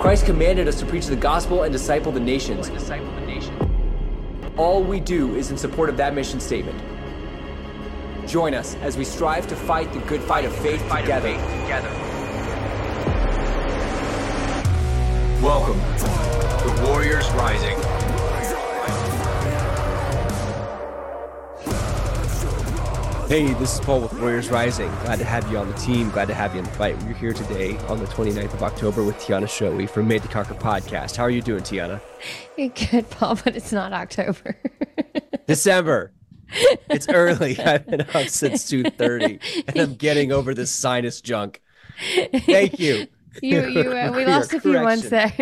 Christ commanded us to preach the gospel and disciple the nations. All we do is in support of that mission statement. Join us as we strive to fight the good fight of faith together. Welcome to Warriors Rising. Hey, this is Paul with Warriors Rising. Glad to have you on the team. Glad to have you in the fight. We're here today on the 29th of October with Tiana Shoei from Made to Conquer podcast. How are you doing, Tiana? Good, Paul, but it's not October. December. It's early. I've been up since 2.30 and I'm getting over this sinus junk. Thank you. You, you, uh, we lost a few months there.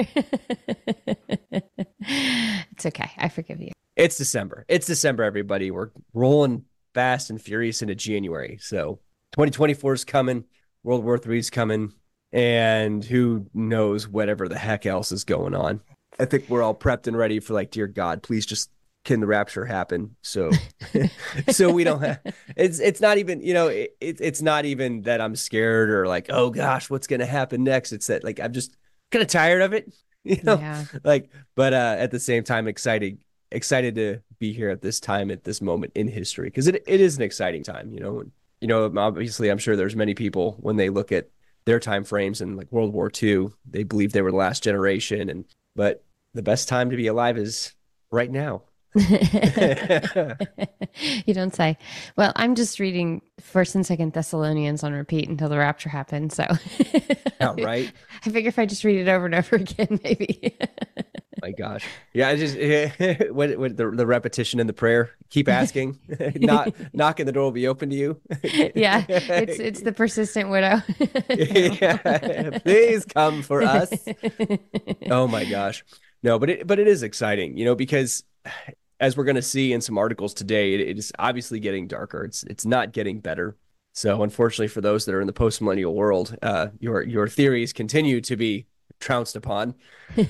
it's okay. I forgive you. It's December. It's December, everybody. We're rolling fast and furious into January. So 2024 is coming, World War III is coming, and who knows whatever the heck else is going on. I think we're all prepped and ready for like, dear God, please just can the rapture happen? So, so we don't have. It's it's not even you know it, it's not even that I'm scared or like oh gosh what's gonna happen next. It's that like I'm just kind of tired of it. You know, yeah. like but uh, at the same time excited excited to be here at this time at this moment in history because it, it is an exciting time you know you know obviously i'm sure there's many people when they look at their time frames and like world war ii they believe they were the last generation and but the best time to be alive is right now you don't say. Well, I'm just reading First and Second Thessalonians on repeat until the rapture happens. So, oh, right. I figure if I just read it over and over again, maybe. My gosh, yeah. I just the the repetition in the prayer. Keep asking, not knocking the door will be open to you. yeah, it's it's the persistent widow. yeah, please come for us. Oh my gosh, no, but it but it is exciting, you know, because as we're going to see in some articles today, it, it is obviously getting darker. It's it's not getting better. So unfortunately, for those that are in the post millennial world, uh, your your theories continue to be trounced upon.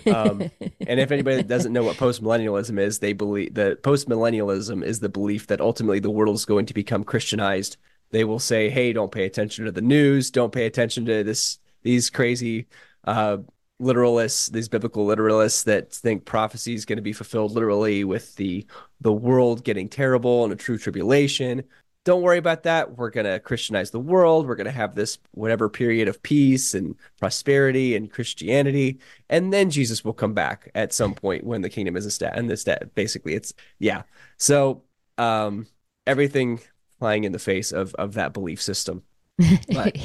Um, and if anybody doesn't know what post millennialism is, they believe that post millennialism is the belief that ultimately the world is going to become Christianized. They will say, "Hey, don't pay attention to the news. Don't pay attention to this these crazy." Uh, literalists, these biblical literalists that think prophecy is going to be fulfilled literally with the the world getting terrible and a true tribulation. Don't worry about that. We're going to Christianize the world. We're going to have this whatever period of peace and prosperity and Christianity, and then Jesus will come back at some point when the kingdom is established. And this that basically it's yeah. So um, everything flying in the face of of that belief system. But,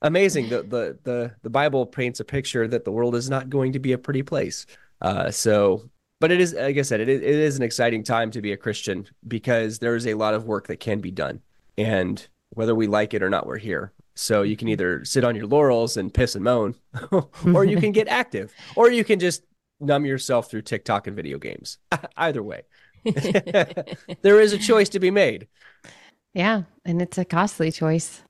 amazing. The, the the the Bible paints a picture that the world is not going to be a pretty place. Uh, so, but it is, like I said, it is, it is an exciting time to be a Christian because there is a lot of work that can be done, and whether we like it or not, we're here. So you can either sit on your laurels and piss and moan, or you can get active, or you can just numb yourself through TikTok and video games. Either way, there is a choice to be made. Yeah, and it's a costly choice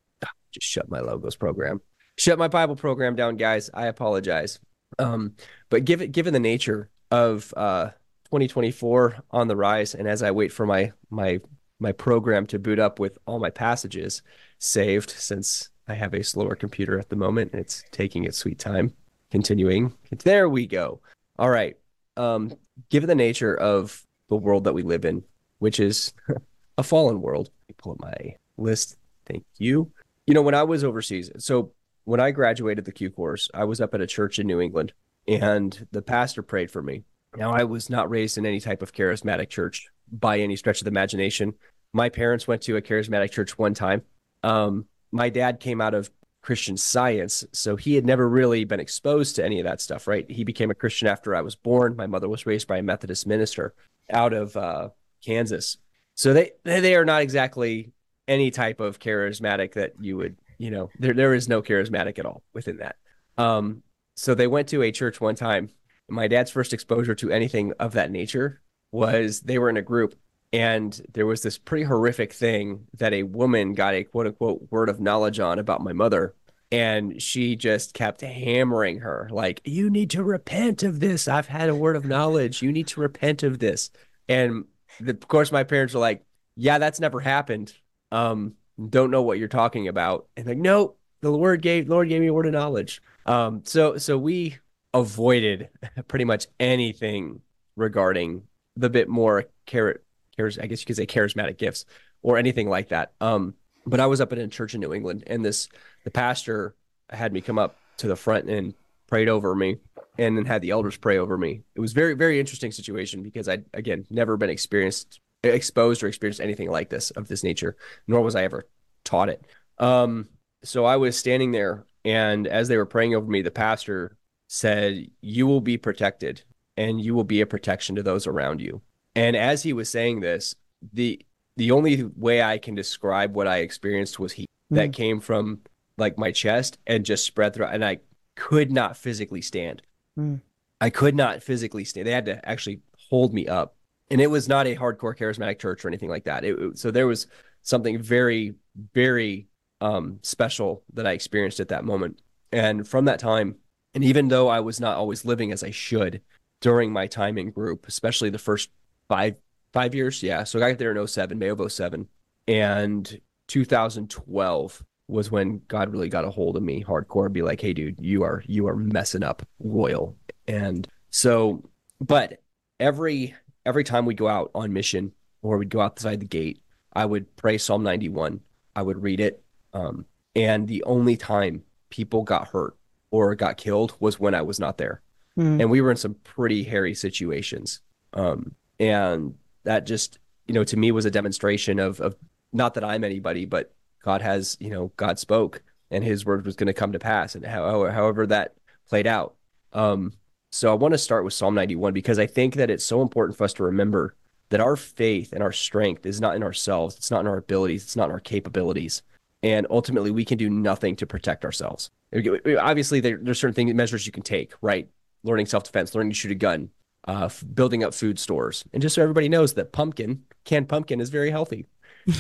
just shut my logos program, shut my Bible program down, guys. I apologize. Um, but given given the nature of uh, 2024 on the rise, and as I wait for my my my program to boot up with all my passages saved, since I have a slower computer at the moment, it's taking its sweet time. Continuing, there we go. All right. Um, given the nature of the world that we live in, which is a fallen world, let me pull up my list. Thank you you know, when I was overseas, so when I graduated the Q course, I was up at a church in New England and the pastor prayed for me. Now, I was not raised in any type of charismatic church by any stretch of the imagination. My parents went to a charismatic church one time. Um, my dad came out of Christian science, so he had never really been exposed to any of that stuff, right? He became a Christian after I was born. My mother was raised by a Methodist minister out of uh, Kansas. So they they are not exactly any type of charismatic that you would, you know, there there is no charismatic at all within that. Um, so they went to a church one time. My dad's first exposure to anything of that nature was they were in a group and there was this pretty horrific thing that a woman got a quote unquote word of knowledge on about my mother and she just kept hammering her like you need to repent of this i've had a word of knowledge you need to repent of this and the, of course my parents were like yeah that's never happened um, don't know what you're talking about. And like, no, the Lord gave Lord gave me a word of knowledge. Um, so so we avoided pretty much anything regarding the bit more carrot I guess you could say charismatic gifts or anything like that. Um, but I was up at a church in New England and this the pastor had me come up to the front and prayed over me and then had the elders pray over me. It was very, very interesting situation because I again never been experienced exposed or experienced anything like this of this nature, nor was I ever taught it. Um, so I was standing there and as they were praying over me, the pastor said, You will be protected and you will be a protection to those around you. And as he was saying this, the the only way I can describe what I experienced was heat mm. that came from like my chest and just spread through and I could not physically stand. Mm. I could not physically stand. They had to actually hold me up. And it was not a hardcore charismatic church or anything like that. It, it, so there was something very, very um, special that I experienced at that moment. And from that time, and even though I was not always living as I should during my time in group, especially the first five five years, yeah. So I got there in 07, May of 07. And 2012 was when God really got a hold of me hardcore and be like, hey dude, you are you are messing up royal. And so but every every time we go out on mission or we'd go outside the gate, I would pray Psalm 91. I would read it. Um, and the only time people got hurt or got killed was when I was not there. Mm. And we were in some pretty hairy situations. Um, and that just, you know, to me was a demonstration of, of not that I'm anybody, but God has, you know, God spoke and his word was going to come to pass. And how, however that played out. Um, so I want to start with Psalm 91 because I think that it's so important for us to remember that our faith and our strength is not in ourselves. It's not in our abilities. It's not in our capabilities. And ultimately, we can do nothing to protect ourselves. Obviously, there, there's certain things, measures you can take, right? Learning self defense, learning to shoot a gun, uh, building up food stores. And just so everybody knows that pumpkin, canned pumpkin, is very healthy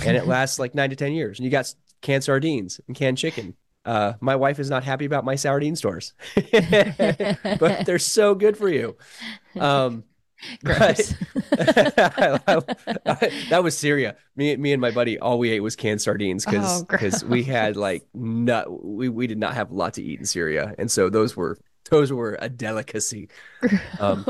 and it lasts like nine to 10 years. And you got canned sardines and canned chicken. Uh, my wife is not happy about my sardine stores, but they're so good for you. Um, but, I, I, I, that was Syria. Me, me and my buddy, all we ate was canned sardines because because oh, we had like not we we did not have a lot to eat in Syria, and so those were those were a delicacy. Um,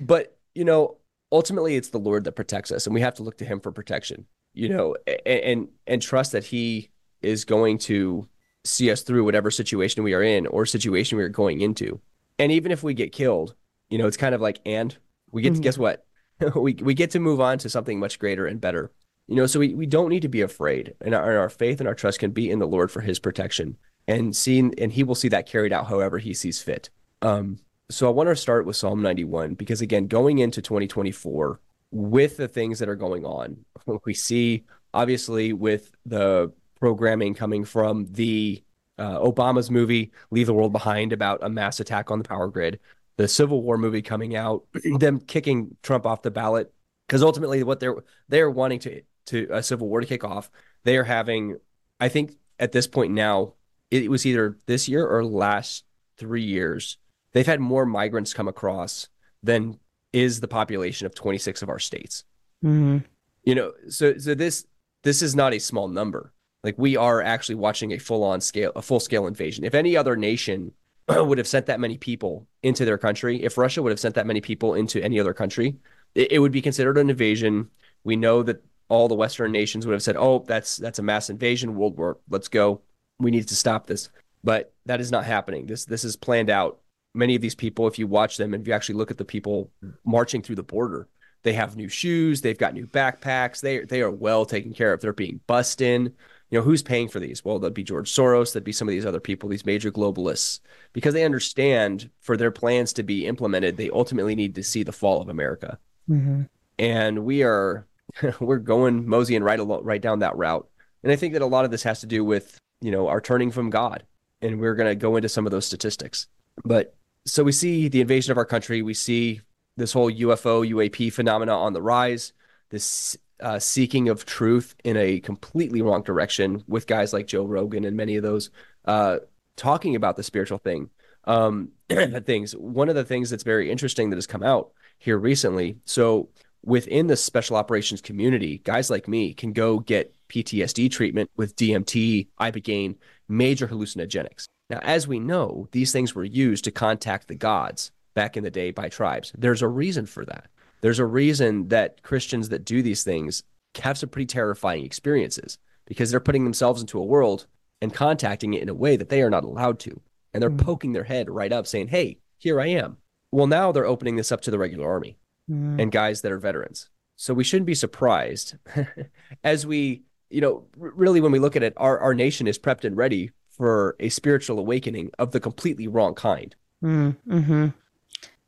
but you know, ultimately it's the Lord that protects us, and we have to look to Him for protection. You know, and and, and trust that He is going to see us through whatever situation we are in or situation we are going into. And even if we get killed, you know, it's kind of like and we get mm-hmm. to guess what? we we get to move on to something much greater and better. You know, so we, we don't need to be afraid. And our, and our faith and our trust can be in the Lord for his protection and seeing and he will see that carried out however he sees fit. Um, so I want to start with Psalm 91 because again, going into 2024 with the things that are going on, we see obviously with the programming coming from the uh, Obama's movie Leave the World Behind about a mass attack on the power grid, the Civil War movie coming out, them kicking Trump off the ballot because ultimately what they're they're wanting to to a civil war to kick off, they are having I think at this point now it was either this year or last 3 years they've had more migrants come across than is the population of 26 of our states. Mm-hmm. You know, so so this this is not a small number. Like we are actually watching a full on scale, a full scale invasion. If any other nation would have sent that many people into their country, if Russia would have sent that many people into any other country, it, it would be considered an invasion. We know that all the Western nations would have said, "Oh, that's that's a mass invasion, World War. Let's go. We need to stop this." But that is not happening. This this is planned out many of these people, if you watch them and if you actually look at the people marching through the border, they have new shoes, they've got new backpacks, they they are well taken care of. They're being bussed in. You know, who's paying for these? Well, that'd be George Soros, that'd be some of these other people, these major globalists, because they understand for their plans to be implemented, they ultimately need to see the fall of America. Mm-hmm. And we are we're going moseying right along, right down that route. And I think that a lot of this has to do with, you know, our turning from God. And we're going to go into some of those statistics. But so we see the invasion of our country. We see this whole UFO UAP phenomena on the rise. This uh, seeking of truth in a completely wrong direction with guys like Joe Rogan and many of those uh, talking about the spiritual thing um, things. One of the things that's very interesting that has come out here recently. So within the special operations community, guys like me can go get PTSD treatment with DMT, ibogaine, major hallucinogenics. Now, as we know, these things were used to contact the gods back in the day by tribes. There's a reason for that. There's a reason that Christians that do these things have some pretty terrifying experiences because they're putting themselves into a world and contacting it in a way that they are not allowed to. And they're Mm. poking their head right up saying, Hey, here I am. Well, now they're opening this up to the regular army Mm. and guys that are veterans. So we shouldn't be surprised as we, you know, really when we look at it, our, our nation is prepped and ready for a spiritual awakening of the completely wrong kind. Mm. hmm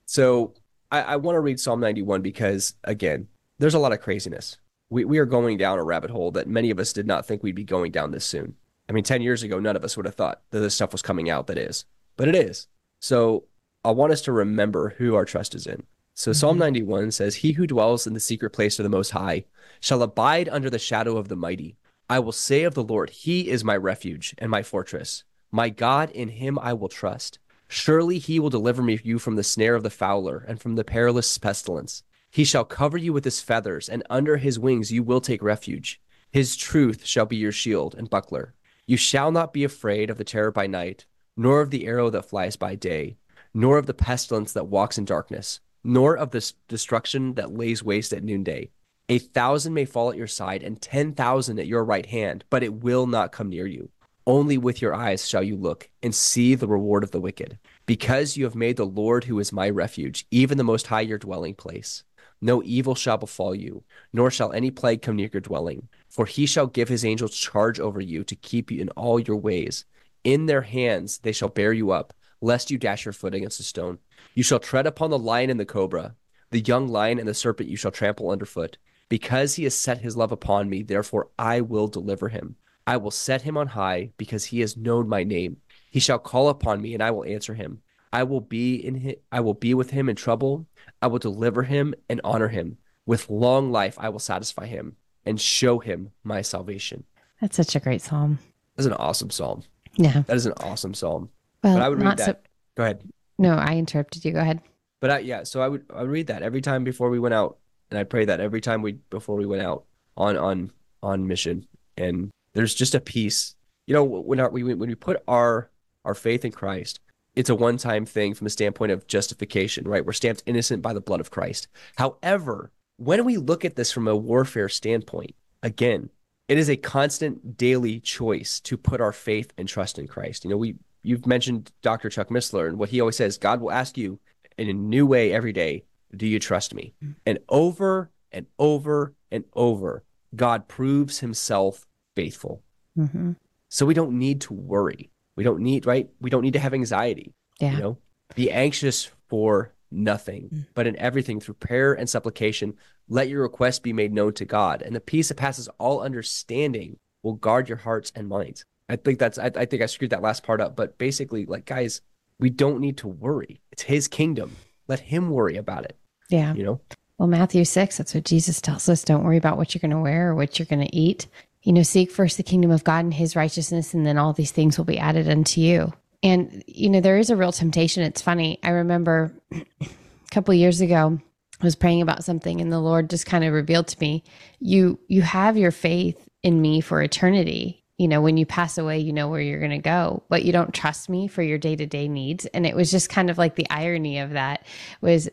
So I, I want to read Psalm 91 because, again, there's a lot of craziness. We, we are going down a rabbit hole that many of us did not think we'd be going down this soon. I mean, 10 years ago, none of us would have thought that this stuff was coming out that is, but it is. So I want us to remember who our trust is in. So Psalm mm-hmm. 91 says, He who dwells in the secret place of the Most High shall abide under the shadow of the mighty. I will say of the Lord, He is my refuge and my fortress. My God, in Him I will trust. Surely He will deliver me you from the snare of the fowler and from the perilous pestilence. He shall cover you with His feathers, and under His wings you will take refuge. His truth shall be your shield and buckler. You shall not be afraid of the terror by night, nor of the arrow that flies by day, nor of the pestilence that walks in darkness, nor of the destruction that lays waste at noonday. A thousand may fall at your side, and ten thousand at your right hand, but it will not come near you. Only with your eyes shall you look and see the reward of the wicked. Because you have made the Lord, who is my refuge, even the Most High, your dwelling place. No evil shall befall you, nor shall any plague come near your dwelling. For he shall give his angels charge over you to keep you in all your ways. In their hands they shall bear you up, lest you dash your foot against a stone. You shall tread upon the lion and the cobra, the young lion and the serpent you shall trample underfoot. Because he has set his love upon me, therefore I will deliver him. I will set him on high, because he has known my name. He shall call upon me, and I will answer him. I will be in hi- I will be with him in trouble. I will deliver him and honor him. With long life I will satisfy him and show him my salvation. That's such a great psalm. That's an awesome psalm. Yeah. That is an awesome psalm. Well, But I would read that. so. Go ahead. No, I interrupted you. Go ahead. But I, yeah, so I would I would read that every time before we went out, and I pray that every time we before we went out on on on mission. And there's just a peace, you know, when our, we when we put our our faith in Christ, it's a one time thing from the standpoint of justification, right? We're stamped innocent by the blood of Christ. However, when we look at this from a warfare standpoint, again, it is a constant daily choice to put our faith and trust in Christ. You know, we you've mentioned Dr. Chuck Missler and what he always says, God will ask you in a new way every day, do you trust me? Mm. And over and over and over, God proves himself faithful. hmm So we don't need to worry. We don't need, right? We don't need to have anxiety. Yeah. You know, be anxious for nothing, but in everything through prayer and supplication, let your requests be made known to God. And the peace that passes all understanding will guard your hearts and minds. I think that's, I, I think I screwed that last part up, but basically, like, guys, we don't need to worry. It's his kingdom. Let him worry about it, Yeah. you know? Well, Matthew 6, that's what Jesus tells us. Don't worry about what you're going to wear or what you're going to eat. You know, seek first the kingdom of God and his righteousness, and then all these things will be added unto you. And, you know, there is a real temptation. It's funny. I remember a couple years ago, I was praying about something and the Lord just kind of revealed to me, you you have your faith in me for eternity. You know, when you pass away, you know where you're going to go, but you don't trust me for your day-to-day needs. And it was just kind of like the irony of that was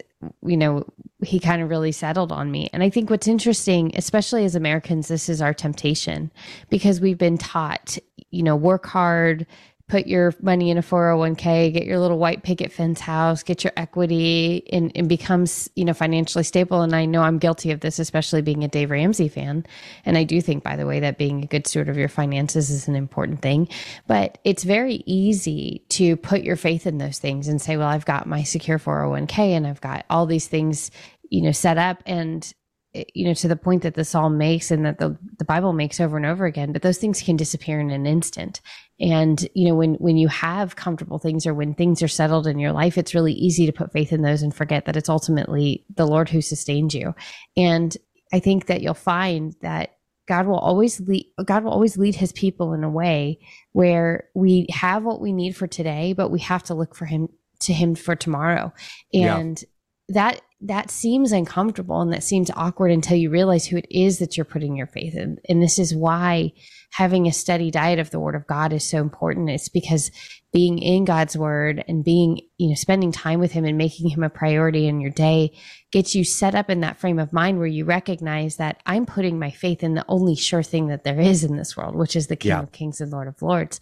you know, he kind of really settled on me. And I think what's interesting, especially as Americans, this is our temptation because we've been taught, you know, work hard, put your money in a 401k, get your little white picket fence house, get your equity and, and becomes, you know, financially stable. And I know I'm guilty of this, especially being a Dave Ramsey fan. And I do think, by the way, that being a good steward of your finances is an important thing. But it's very easy to put your faith in those things and say, well, I've got my secure 401k and I've got all these things, you know, set up. And Eh, you know to the point that the psalm makes and that the, the bible makes over and over again but those things can disappear in an instant. And you know when when you have comfortable things or when things are settled in your life it's really easy to put faith in those and forget that it's ultimately the lord who sustains you. And i think that you'll find that god will always lead god will always lead his people in a way where we have what we need for today but we have to look for him to him for tomorrow. Yeah. and that that seems uncomfortable and that seems awkward until you realize who it is that you're putting your faith in. And this is why having a steady diet of the word of God is so important. It's because being in God's word and being, you know, spending time with him and making him a priority in your day gets you set up in that frame of mind where you recognize that I'm putting my faith in the only sure thing that there is in this world, which is the King yeah. of Kings and Lord of Lords.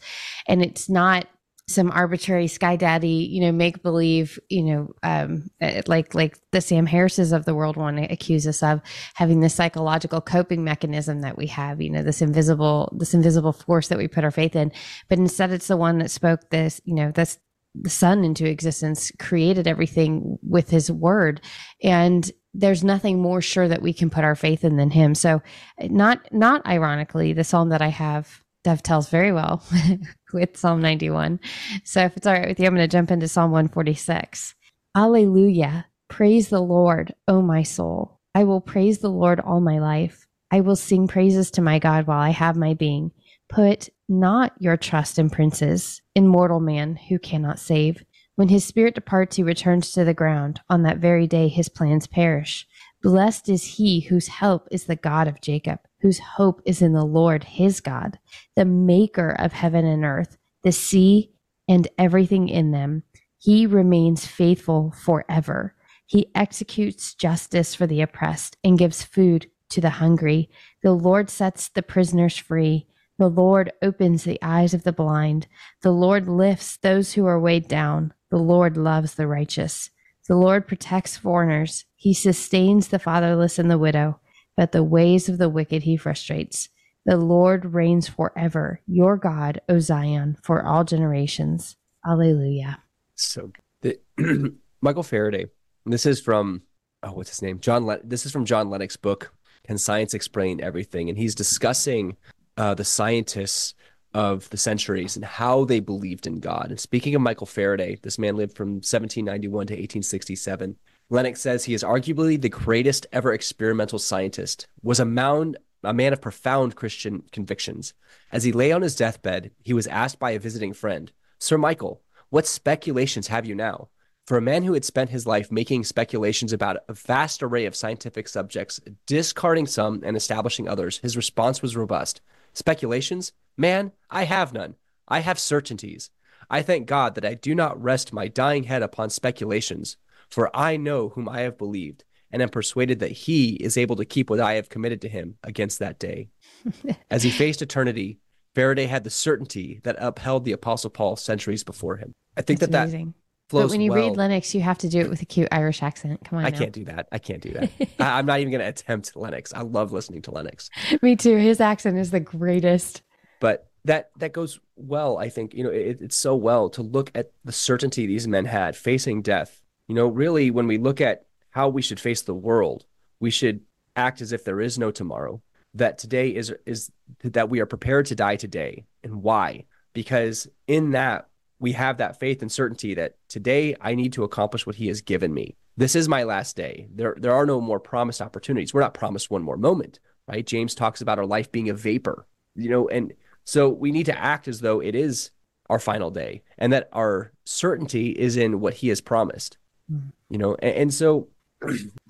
And it's not some arbitrary sky daddy, you know, make believe, you know, um, eh, like like the Sam Harris's of the world want to accuse us of having this psychological coping mechanism that we have, you know, this invisible this invisible force that we put our faith in. But instead, it's the one that spoke this, you know, this the sun into existence, created everything with His word, and there's nothing more sure that we can put our faith in than Him. So, not not ironically, the psalm that I have dovetails very well with Psalm 91. So if it's all right with you, I'm going to jump into Psalm 146. Alleluia. Praise the Lord, O my soul. I will praise the Lord all my life. I will sing praises to my God while I have my being. Put not your trust in princes, in mortal man who cannot save. When his spirit departs, he returns to the ground. On that very day, his plans perish. Blessed is he whose help is the God of Jacob whose hope is in the Lord his God, the maker of heaven and earth, the sea and everything in them. He remains faithful forever. He executes justice for the oppressed and gives food to the hungry. The Lord sets the prisoners free. The Lord opens the eyes of the blind. The Lord lifts those who are weighed down. The Lord loves the righteous. The Lord protects foreigners. He sustains the fatherless and the widow but the ways of the wicked he frustrates. The Lord reigns forever, your God, O Zion, for all generations. Alleluia. So, the, Michael Faraday. This is from oh, what's his name? John. Le- this is from John Lennox's book. Can science explain everything? And he's discussing uh, the scientists of the centuries and how they believed in God. And speaking of Michael Faraday, this man lived from 1791 to 1867. Lennox says he is arguably the greatest ever experimental scientist, was a, mound, a man of profound Christian convictions. As he lay on his deathbed, he was asked by a visiting friend, Sir Michael, what speculations have you now? For a man who had spent his life making speculations about a vast array of scientific subjects, discarding some and establishing others, his response was robust. Speculations? Man, I have none. I have certainties. I thank God that I do not rest my dying head upon speculations, for I know whom I have believed, and am persuaded that he is able to keep what I have committed to him against that day. As he faced eternity, Faraday had the certainty that upheld the Apostle Paul centuries before him. I think That's that amazing. that flows But when you well. read Lennox, you have to do it with a cute Irish accent. Come on. I now. can't do that. I can't do that. I, am not even going to attempt Lennox. I love listening to Lennox. Me too. His accent is the greatest. But that that goes well. I think you know it, it's so well to look at the certainty these men had facing death you know, really, when we look at how we should face the world, we should act as if there is no tomorrow. That today is is that we are prepared to die today, and why? Because in that we have that faith and certainty that today I need to accomplish what He has given me. This is my last day. There there are no more promised opportunities. We're not promised one more moment, right? James talks about our life being a vapor, you know, and so we need to act as though it is our final day and that our certainty is in what he has promised you know and, and, so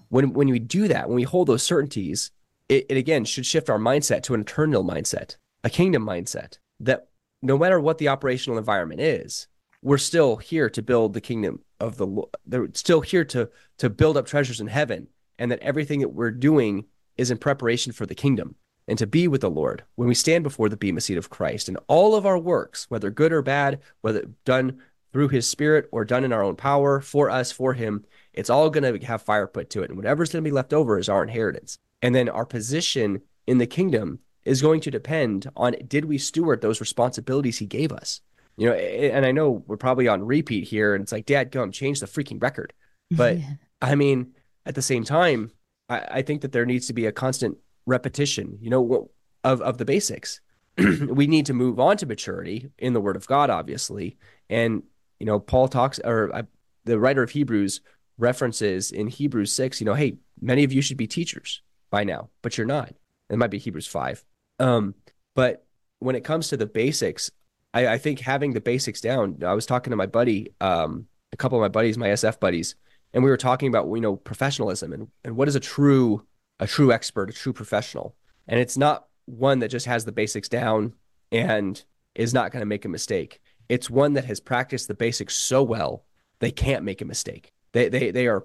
when when we do that when we hold those certainties it, it again should shift our mindset to an eternal mindset a kingdom mindset that no matter what the operational environment is we're still here to build the kingdom of the Lord. they're still here to to build up treasures in heaven and that everything that we're doing is in preparation for the kingdom and to be with the Lord when we stand before the bema seat of Christ and all of our works, whether good or bad, whether done through his spirit or done in our own power for us, for him, it's all going to have fire put to it. And whatever's going to be left over is our inheritance. And then our position in the kingdom is going to depend on did we steward those responsibilities he gave us? You know, and I know we're probably on repeat here, and it's like, Dad, come change the freaking record. But yeah. I mean, at the same time, I, I think that there needs to be a constant repetition, you know, of, of the basics. we need to move on to maturity in the word of God, obviously. And you know, Paul talks, or uh, the writer of Hebrews references in Hebrews 6, you know, hey, many of you should be teachers by now, but you're not. It might be Hebrews 5. Um, but when it comes to the basics, I, I, think having the basics down, I was talking to my buddy, um, a couple of my buddies, my SF buddies, and we were talking about, you know, professionalism and, and what is a true, a true expert, a true professional. And it's not one that just has the basics down and is not going to make a mistake it's one that has practiced the basics so well they can't make a mistake. They they they are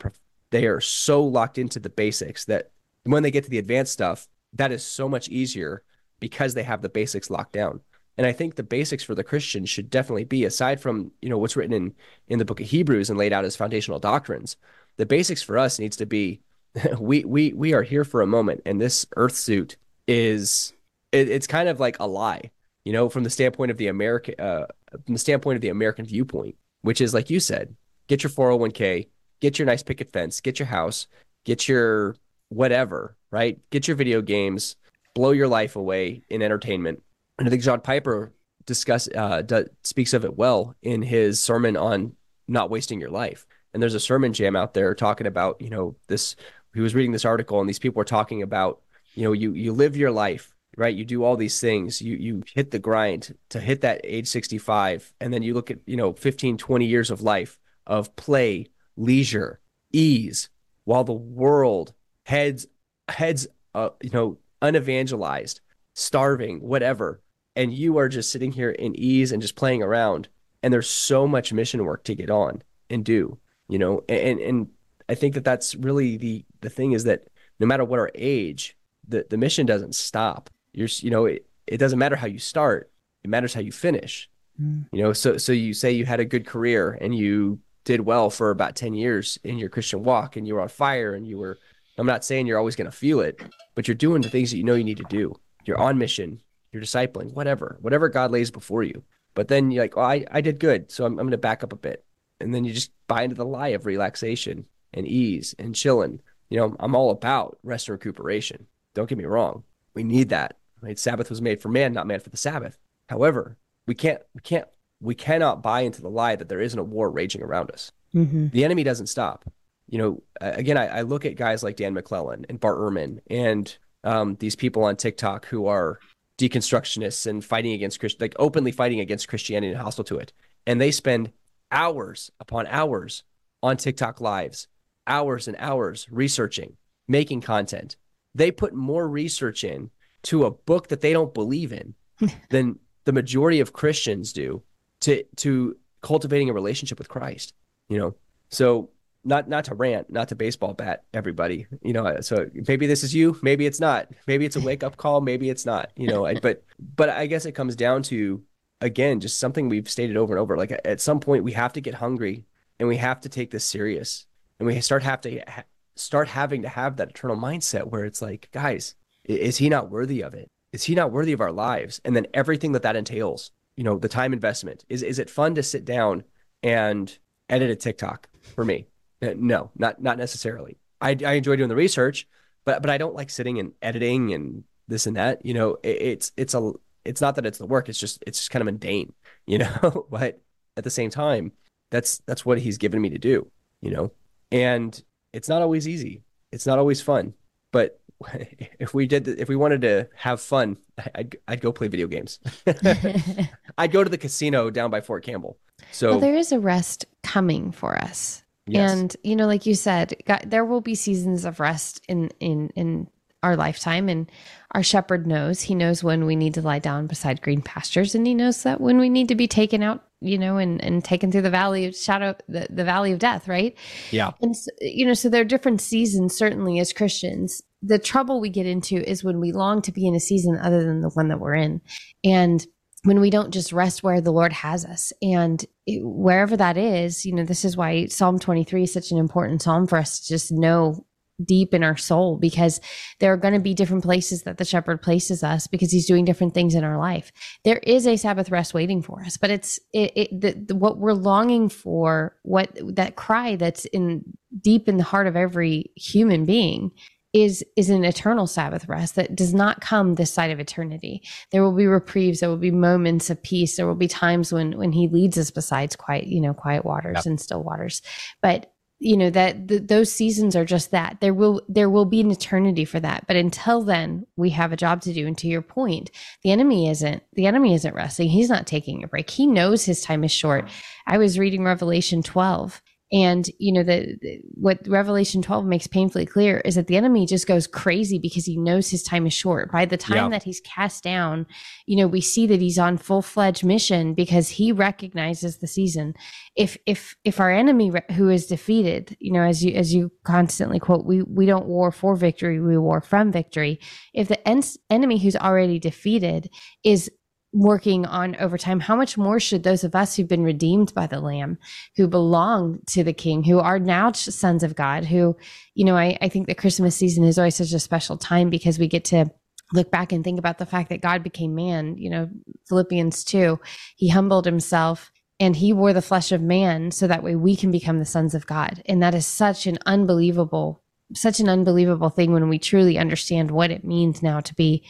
they are so locked into the basics that when they get to the advanced stuff, that is so much easier because they have the basics locked down. And I think the basics for the Christian should definitely be aside from, you know, what's written in in the book of Hebrews and laid out as foundational doctrines. The basics for us needs to be we we we are here for a moment and this earth suit is it, it's kind of like a lie, you know, from the standpoint of the American uh, from the standpoint of the American viewpoint, which is like you said, get your 401k, get your nice picket fence, get your house, get your whatever, right? Get your video games, blow your life away in entertainment. And I think John Piper discuss uh, does, speaks of it well in his sermon on not wasting your life. And there's a sermon jam out there talking about, you know, this. He was reading this article, and these people were talking about, you know, you you live your life, right? You do all these things. You you hit the grind to hit that age 65, and then you look at, you know, 15, 20 years of life of play, leisure, ease, while the world heads heads uh, you know unevangelized starving whatever and you are just sitting here in ease and just playing around and there's so much mission work to get on and do you know and and i think that that's really the the thing is that no matter what our age the the mission doesn't stop you're you know it, it doesn't matter how you start it matters how you finish mm. you know so so you say you had a good career and you did well for about 10 years in your christian walk and you were on fire and you were I'm not saying you're always going to feel it, but you're doing the things that you know you need to do. You're on mission, you're discipling, whatever, whatever God lays before you. But then you're like, oh, I, I did good. So I'm, I'm going to back up a bit. And then you just buy into the lie of relaxation and ease and chilling. You know, I'm all about rest and recuperation. Don't get me wrong. We need that. Right? Sabbath was made for man, not man for the Sabbath. However, we can't, we can't, we cannot buy into the lie that there isn't a war raging around us. Mm-hmm. The enemy doesn't stop you know, again, I, I, look at guys like Dan McClellan and Bart Ehrman and um, these people on TikTok who are deconstructionists and fighting against Christ, like openly fighting against Christianity and hostile to it. And they spend hours upon hours on TikTok lives, hours and hours researching, making content. They put more research in to a book that they don't believe in than the majority of Christians do to to cultivating a relationship with Christ. You know, so not not to rant, not to baseball bat everybody. You know, uh, so maybe this is you, maybe it's not. Maybe it's a wake up call, maybe it's not. You know, but but I guess it comes down to again just something we've stated over and over. Like at some point we have to get hungry and we have to take this serious, and we start have to ha- start having to have that eternal mindset where it's like, guys, is he not worthy of it? Is he not worthy of our lives? And then everything that that entails. You know, the time investment. Is is it fun to sit down and edit a TikTok for me? Uh, no, not not necessarily. I, I enjoy doing the research, but but I don't like sitting and editing and this and that. You know, it, it's it's a it's not that it's the work. It's just it's just kind of mundane. You know, but at the same time, that's that's what he's given me to do. You know, and it's not always easy. It's not always fun. But if we did if we wanted to have fun, I'd I'd go play video games. I'd go to the casino down by Fort Campbell. So well, there is a rest coming for us. Yes. And you know, like you said, God, there will be seasons of rest in in in our lifetime, and our shepherd knows. He knows when we need to lie down beside green pastures, and he knows that when we need to be taken out, you know, and and taken through the valley of shadow, the, the valley of death, right? Yeah. And so, you know, so there are different seasons. Certainly, as Christians, the trouble we get into is when we long to be in a season other than the one that we're in, and when we don't just rest where the Lord has us. And it, wherever that is, you know, this is why Psalm 23 is such an important psalm for us to just know deep in our soul because there are going to be different places that the shepherd places us because he's doing different things in our life. There is a Sabbath rest waiting for us, but it's it, it the, the, what we're longing for, what that cry that's in deep in the heart of every human being is is an eternal sabbath rest that does not come this side of eternity. There will be reprieves there will be moments of peace there will be times when when he leads us besides quiet you know quiet waters yep. and still waters. But you know that th- those seasons are just that. There will there will be an eternity for that. But until then we have a job to do. And to your point the enemy isn't the enemy isn't resting. He's not taking a break. He knows his time is short. I was reading revelation 12 And you know the, the, what Revelation 12 makes painfully clear is that the enemy just goes crazy because he knows his time is short. By the time yeah. that he's cast down, you know we see that he's on full fledged mission because he recognizes the season. If if if our enemy who is defeated, you know, as you as you constantly quote, we we don't war for victory, we war from victory. If the en- enemy who's already defeated is working on overtime, how much more should those of us who've been redeemed by the Lamb, who belong to the King, who are now sons of God, who, you know, I, I think the Christmas season is always such a special time because we get to look back and think about the fact that God became man, you know, Philippians 2, he humbled himself and he wore the flesh of man so that way we can become the sons of God. And that is such an unbelievable such an unbelievable thing when we truly understand what it means now to be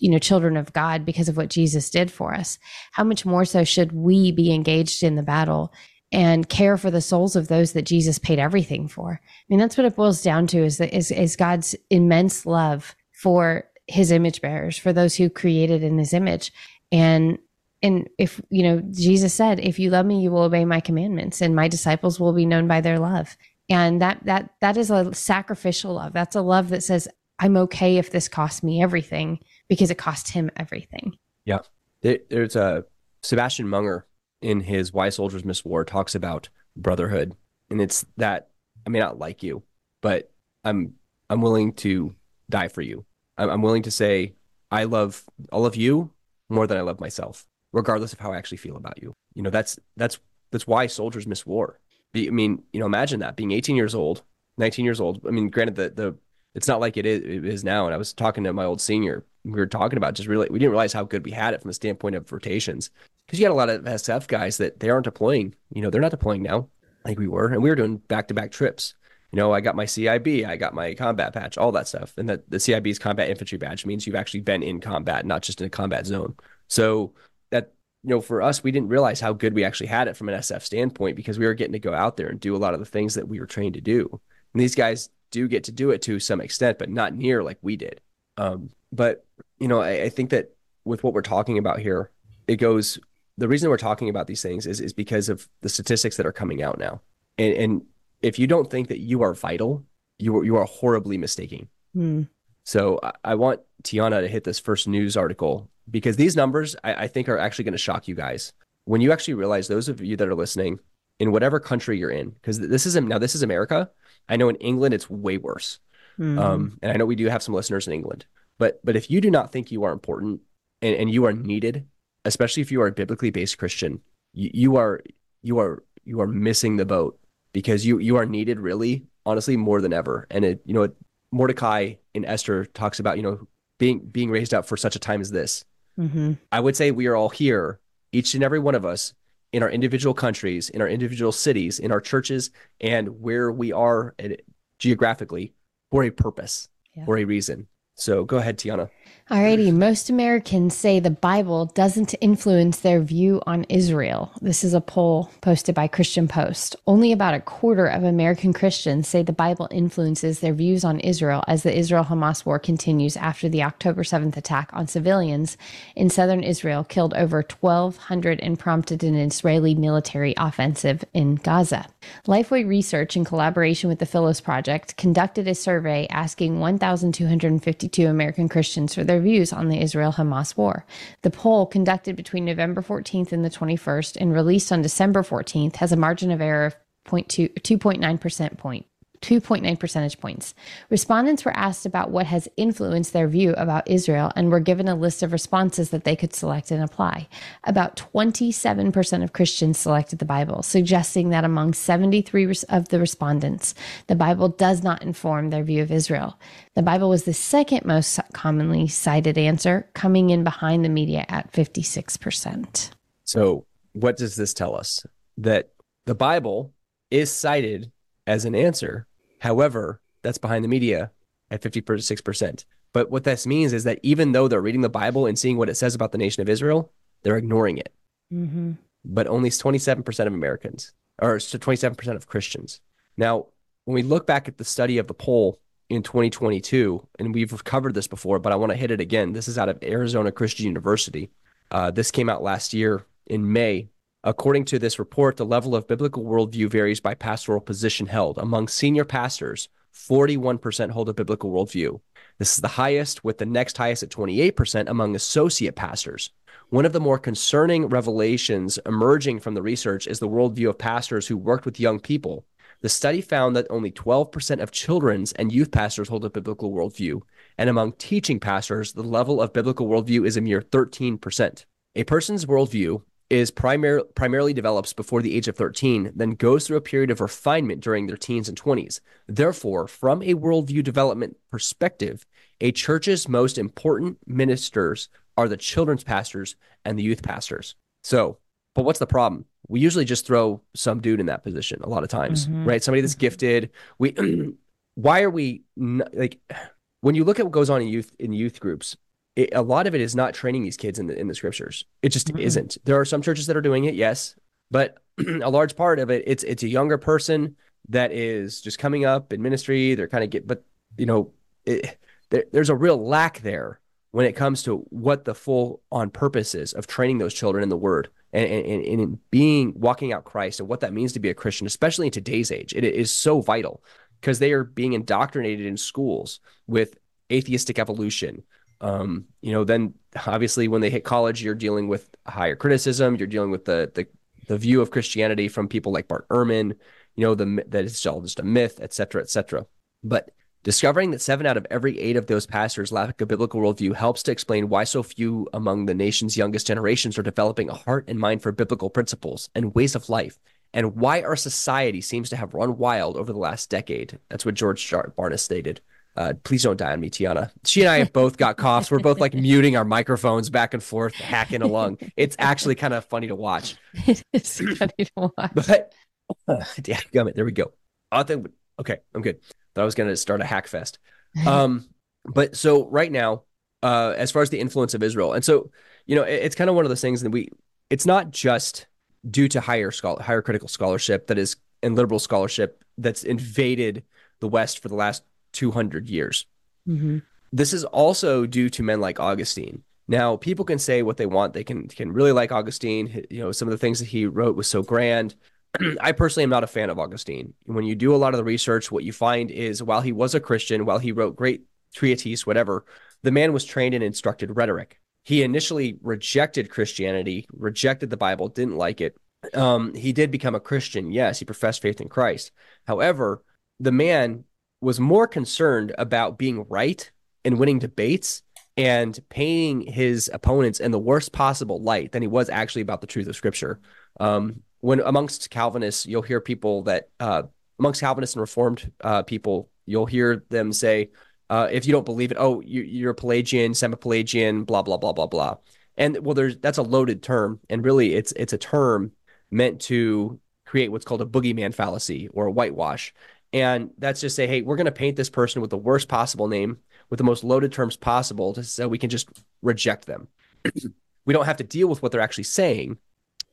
you know children of god because of what jesus did for us. How much more so should we be engaged in the battle and care for the souls of those that jesus paid everything for? I mean that's what it boils down to is that is, is god's immense love for his image bearers for those who created in his image. And and if you know jesus said if you love me you will obey my commandments and my disciples will be known by their love. And that that that is a sacrificial love. That's a love that says i'm okay if this costs me everything because it cost him everything. Yeah. there's a Sebastian Junger in his Why Soldiers Miss War talks about brotherhood. And it's that I may not like you, but I'm I'm willing to die for you. I'm, I'm willing to say I love all of you more than I love myself, regardless of how I actually feel about you. You know, that's that's that's why soldiers miss war. I mean, you know, imagine that being 18 years old, 19 years old. I mean, granted, the the it's not like it is, it is now. And I was talking to my old senior we were talking about just really we didn't realize how good we had it from the standpoint of rotations because you got a lot of SF guys that they aren't deploying. You know, they're not deploying now like we were, and we were doing back to back trips. You know, I got my CIB, I got my combat patch, all that stuff, and that the CIB's combat infantry badge means you've actually been in combat, not just in a combat zone. So that you know, for us, we didn't realize how good we actually had it from an SF standpoint because we were getting to go out there and do a lot of the things that we were trained to do. And these guys do get to do it to some extent, but not near like we did. Um, but you know, I, I think that with what we're talking about here, it goes. The reason we're talking about these things is is because of the statistics that are coming out now, and and if you don't think that you are vital, you are, you are horribly mistaken. Mm. So I, I, want Tiana to hit this first news article because these numbers I, I think are actually going to shock you guys when you actually realize those of you that are listening in whatever country you're in because this is now this is America. I know in England it's way worse, mm. um, and I know we do have some listeners in England. But but if you do not think you are important and, and you are needed, especially if you are a biblically based Christian, you, you are you are you are missing the boat because you you are needed really honestly more than ever. And it you know Mordecai in Esther talks about you know being being raised up for such a time as this. Mm-hmm. I would say we are all here, each and every one of us, in our individual countries, in our individual cities, in our churches, and where we are geographically for a purpose, yeah. for a reason. So go ahead, Tiana. Alrighty. Most Americans say the Bible doesn't influence their view on Israel. This is a poll posted by Christian Post. Only about a quarter of American Christians say the Bible influences their views on Israel as the Israel Hamas war continues after the October 7th attack on civilians in southern Israel killed over 1,200 and prompted an Israeli military offensive in Gaza. Lifeway Research, in collaboration with the Philos Project, conducted a survey asking 1,252 American Christians for their their views on the Israel Hamas war. The poll, conducted between November 14th and the 21st and released on December 14th, has a margin of error of 2.9 percent point. 2.9 percentage points. Respondents were asked about what has influenced their view about Israel and were given a list of responses that they could select and apply. About 27% of Christians selected the Bible, suggesting that among 73 of the respondents, the Bible does not inform their view of Israel. The Bible was the second most commonly cited answer, coming in behind the media at 56%. So, what does this tell us? That the Bible is cited as an answer. However, that's behind the media at 56%. But what this means is that even though they're reading the Bible and seeing what it says about the nation of Israel, they're ignoring it. Mm-hmm. But only 27% of Americans, or 27% of Christians. Now, when we look back at the study of the poll in 2022, and we've covered this before, but I want to hit it again. This is out of Arizona Christian University. Uh, this came out last year in May According to this report, the level of biblical worldview varies by pastoral position held. Among senior pastors, 41% hold a biblical worldview. This is the highest, with the next highest at 28% among associate pastors. One of the more concerning revelations emerging from the research is the worldview of pastors who worked with young people. The study found that only 12% of children's and youth pastors hold a biblical worldview, and among teaching pastors, the level of biblical worldview is a mere 13%. A person's worldview is primar- primarily develops before the age of 13, then goes through a period of refinement during their teens and 20s. Therefore, from a worldview development perspective, a church's most important ministers are the children's pastors and the youth pastors. So, but what's the problem? We usually just throw some dude in that position a lot of times, Mhm. right? Somebody that's gifted. We why are we like when you look at what goes on in youth in youth groups, it, a lot of it is not training these kids in the in the scriptures. It just Mhm. isn't. There are some churches that are doing it, yes, but a large part of it it's it's a younger person that is just coming up in ministry. They're kind of get, but you know, it, there, there's a real lack there when it comes to what the full on purpose is of training those children in the Word and and, and in being walking out Christ and what that means to be a Christian, especially in today's age. It is so vital because they are being indoctrinated in schools with atheistic evolution. Um, you know, then obviously when they hit college, you're dealing with higher criticism. You're dealing with the the the view of Christianity from people like Bart Ehrman. You know, the that it's all just a myth, et cetera, et cetera. But discovering that seven out of every eight of those pastors lack a biblical worldview helps to explain why so few among the nation's youngest generations are developing a heart and mind for biblical principles and ways of life, and why our society seems to have run wild over the last decade. That's what George Barna stated. Uh, please don't die on me, Tiana. She and I have both got coughs. We're both like muting our microphones back and forth, hacking along. It's actually kind of funny to watch. It is funny to watch. But yeah, gummit. There we go. I think okay, I'm good. Thought I was gonna start a hack fest. Um, but so right now, uh, as far as the influence of Israel, and so you know, it- it's kind of one of those things that we. It's not just due to higher scholar, higher critical scholarship that is and liberal scholarship that's invaded the West for the last 200 years Mhm. this is also due to men like Augustine. Now, people can say what they want. They can can really like Augustine. You know, some of the things that he wrote was so grand. I personally am not a fan of Augustine. When you do a lot of the research, what you find is while he was a Christian, while he wrote great treatise, whatever, the man was trained in instructed rhetoric. He initially rejected Christianity, rejected the Bible, didn't like it. Um, he did become a Christian. Yes, he professed faith in Christ. However, the man was more concerned about being right and winning debates and painting his opponents in the worst possible light than he was actually about the truth of Scripture. Um, when amongst Calvinists, you'll hear people that uh, amongst Calvinists and Reformed uh, people, you'll hear them say, uh, "If you don't believe it, oh, you, you're a Pelagian, semi-Pelagian, blah blah blah blah blah." And well, there's that's a loaded term, and really, it's it's a term meant to create what's called a boogeyman fallacy or a whitewash. And that's just say, hey, we're going to paint this person with the worst possible name, with the most loaded terms possible, to, so we can just reject them. we don't have to deal with what they're actually saying.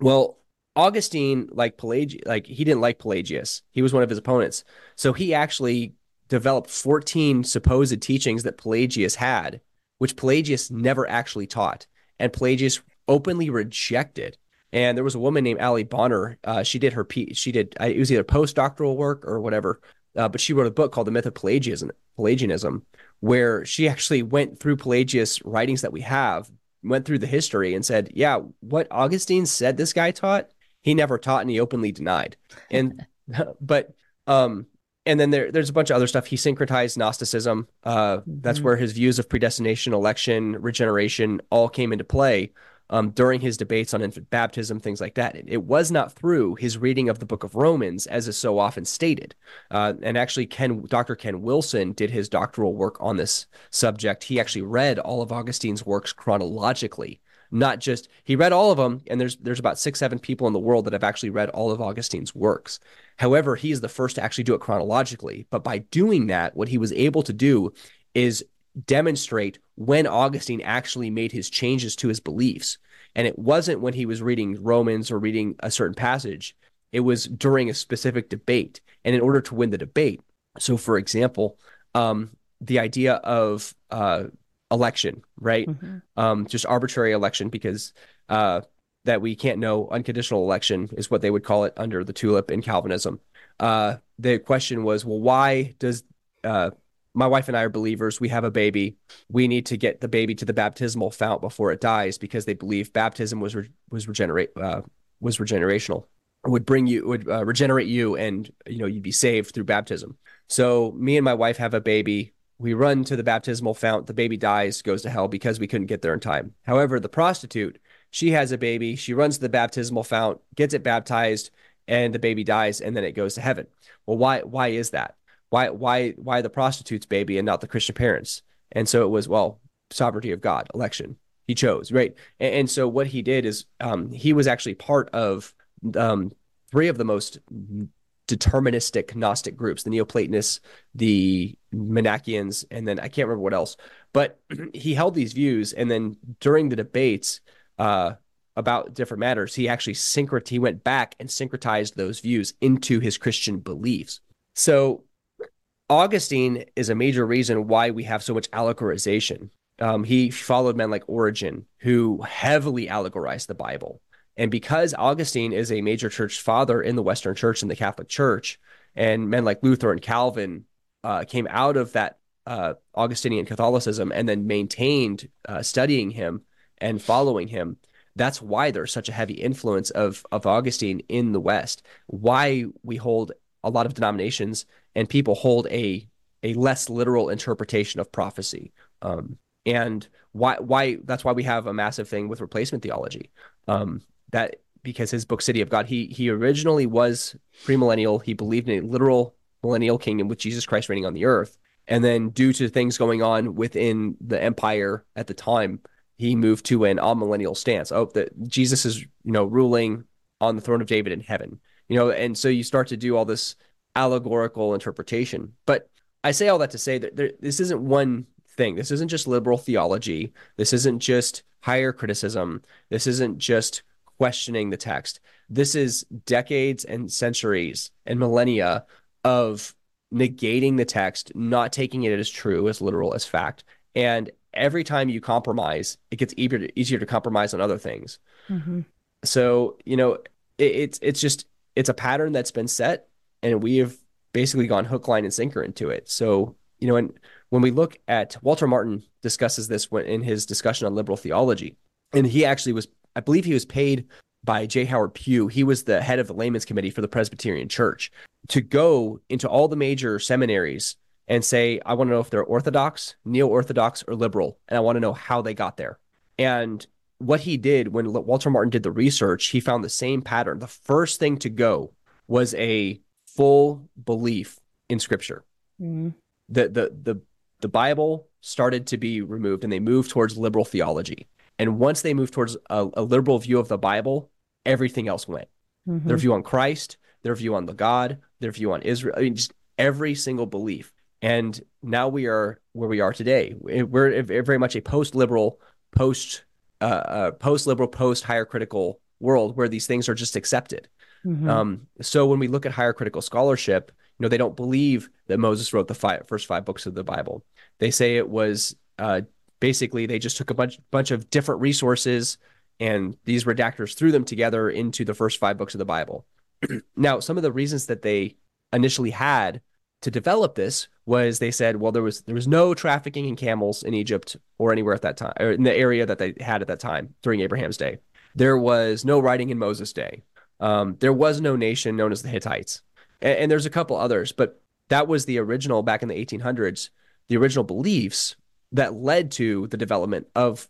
Well, Augustine, like Pelagius, like he didn't like Pelagius. He was one of his opponents. So he actually developed 14 supposed teachings that Pelagius had, which Pelagius never actually taught. And Pelagius openly rejected. And there was a woman named Ali Bonner. Uh, she did her P, she did it was either postdoctoral work or whatever, uh, but she wrote a book called The Myth of Pelagianism, Pelagianism, where she actually went through Pelagius writings that we have, went through the history, and said, "Yeah, what Augustine said this guy taught, he never taught, and he openly denied." And but um, and then there, there's a bunch of other stuff. He syncretized Gnosticism. Uh, That's Mhm. where his views of predestination, election, regeneration all came into play um, during his debates on infant baptism, things like that. It, was not through his reading of the Book of Romans, as is so often stated. Uh, and actually, Ken, Dr. Ken Wilson did his doctoral work on this subject. He actually read all of Augustine's works chronologically not just he read all of them and there's there's about six seven people in the world that have actually read all of augustine's works however he is the first to actually do it chronologically but by doing that what he was able to do is demonstrate when augustine actually made his changes to his beliefs and it wasn't when he was reading romans or reading a certain passage it was during a specific debate and in order to win the debate so for example um, the idea of uh, election right Mhm. um, just arbitrary election because uh, that we can't know. Unconditional election is what they would call it under the tulip in Calvinism. Uh, the question was, well, why does uh, my wife and I are believers. We have a baby. We need to get the baby to the baptismal fount before it dies because they believe baptism was re- was regenerate uh, was regenerational would bring you would uh, regenerate you and you know you'd be saved through baptism. So me and my wife have a baby. We run to the baptismal fount. The baby dies, goes to hell because we couldn't get there in time. However, the prostitute, she has a baby. She runs to the baptismal fount, gets it baptized, and the baby dies, and then it goes to heaven. Well, why why is that? Why why why the prostitute's baby and not the Christian parents? And so it was well sovereignty of God, election. He chose right, and, and so what he did is um, he was actually part of um, three of the most deterministic Gnostic groups: the Neoplatonists, the Manichaeans, and then I can't remember what else. But he held these views, and then during the debates uh, about different matters, he actually syncret he went back and syncretized those views into his Christian beliefs. So Augustine is a major reason why we have so much allegorization. Um, he followed men like Origen, who heavily allegorized the Bible. And because Augustine is a major church father in the Western Church and the Catholic Church, and men like Luther and Calvin uh, came out of that uh, Augustinian Catholicism and then maintained uh, studying him and following him, that's why there's such a heavy influence of of Augustine in the West. Why we hold a lot of denominations and people hold a a less literal interpretation of prophecy. Um, and why why that's why we have a massive thing with replacement theology. Um, that because his book City of God, he he originally was premillennial. He believed in a literal millennial kingdom with Jesus Christ reigning on the earth. And then due to things going on within the empire at the time, he moved to an amillennial stance. Oh, that Jesus is, you know, ruling on the throne of David in heaven. You know, and so you start to do all this allegorical interpretation. But I say all that to say that there, this isn't one thing. This isn't just liberal theology. This isn't just higher criticism. This isn't just questioning the text. This is decades and centuries and millennia of negating the text, not taking it as true, as literal, as fact. And every time you compromise, it gets easier to, easier to compromise on other things. Mm-hmm. So, you know, it, it's it's just it's a pattern that's been set and we have basically gone hook, line, and sinker into it. So, you know, and when we look at Walter Martin discusses this in his discussion on liberal theology, and he actually was, I believe, he was paid by J. Howard Pew. He was the head of the layman's committee for the Presbyterian Church to go into all the major seminaries and say, I want to know if they're Orthodox, Neo Orthodox, or liberal, and I want to know how they got there. And what he did when Walter Martin did the research, he found the same pattern. The first thing to go was a full belief in scripture. Mm-hmm. The, the, the, the Bible started to be removed and they moved towards liberal theology. And once they moved towards a, a liberal view of the Bible, everything else went. Mm-hmm. Their view on Christ, their view on the God, their view on Israel, I mean, just every single belief. And now we are where we are today. We're very much a post-liberal, post uh, uh, post-liberal, post-higher critical world where these things are just accepted. Mm-hmm. Um, so when we look at higher critical scholarship, you know, they don't believe that Moses wrote the five, first five books of the Bible. They say it was uh, basically they just took a bunch bunch of different resources and these redactors threw them together into the first five books of the Bible. now, some of the reasons that they initially had to develop this was they said, well, there was there was no trafficking in camels in Egypt or anywhere at that time, or in the area that they had at that time during Abraham's day. There was no writing in Moses' day. Um, there was no nation known as the Hittites, and, and there's a couple others, but that was the original back in the 1800s. The original beliefs that led to the development of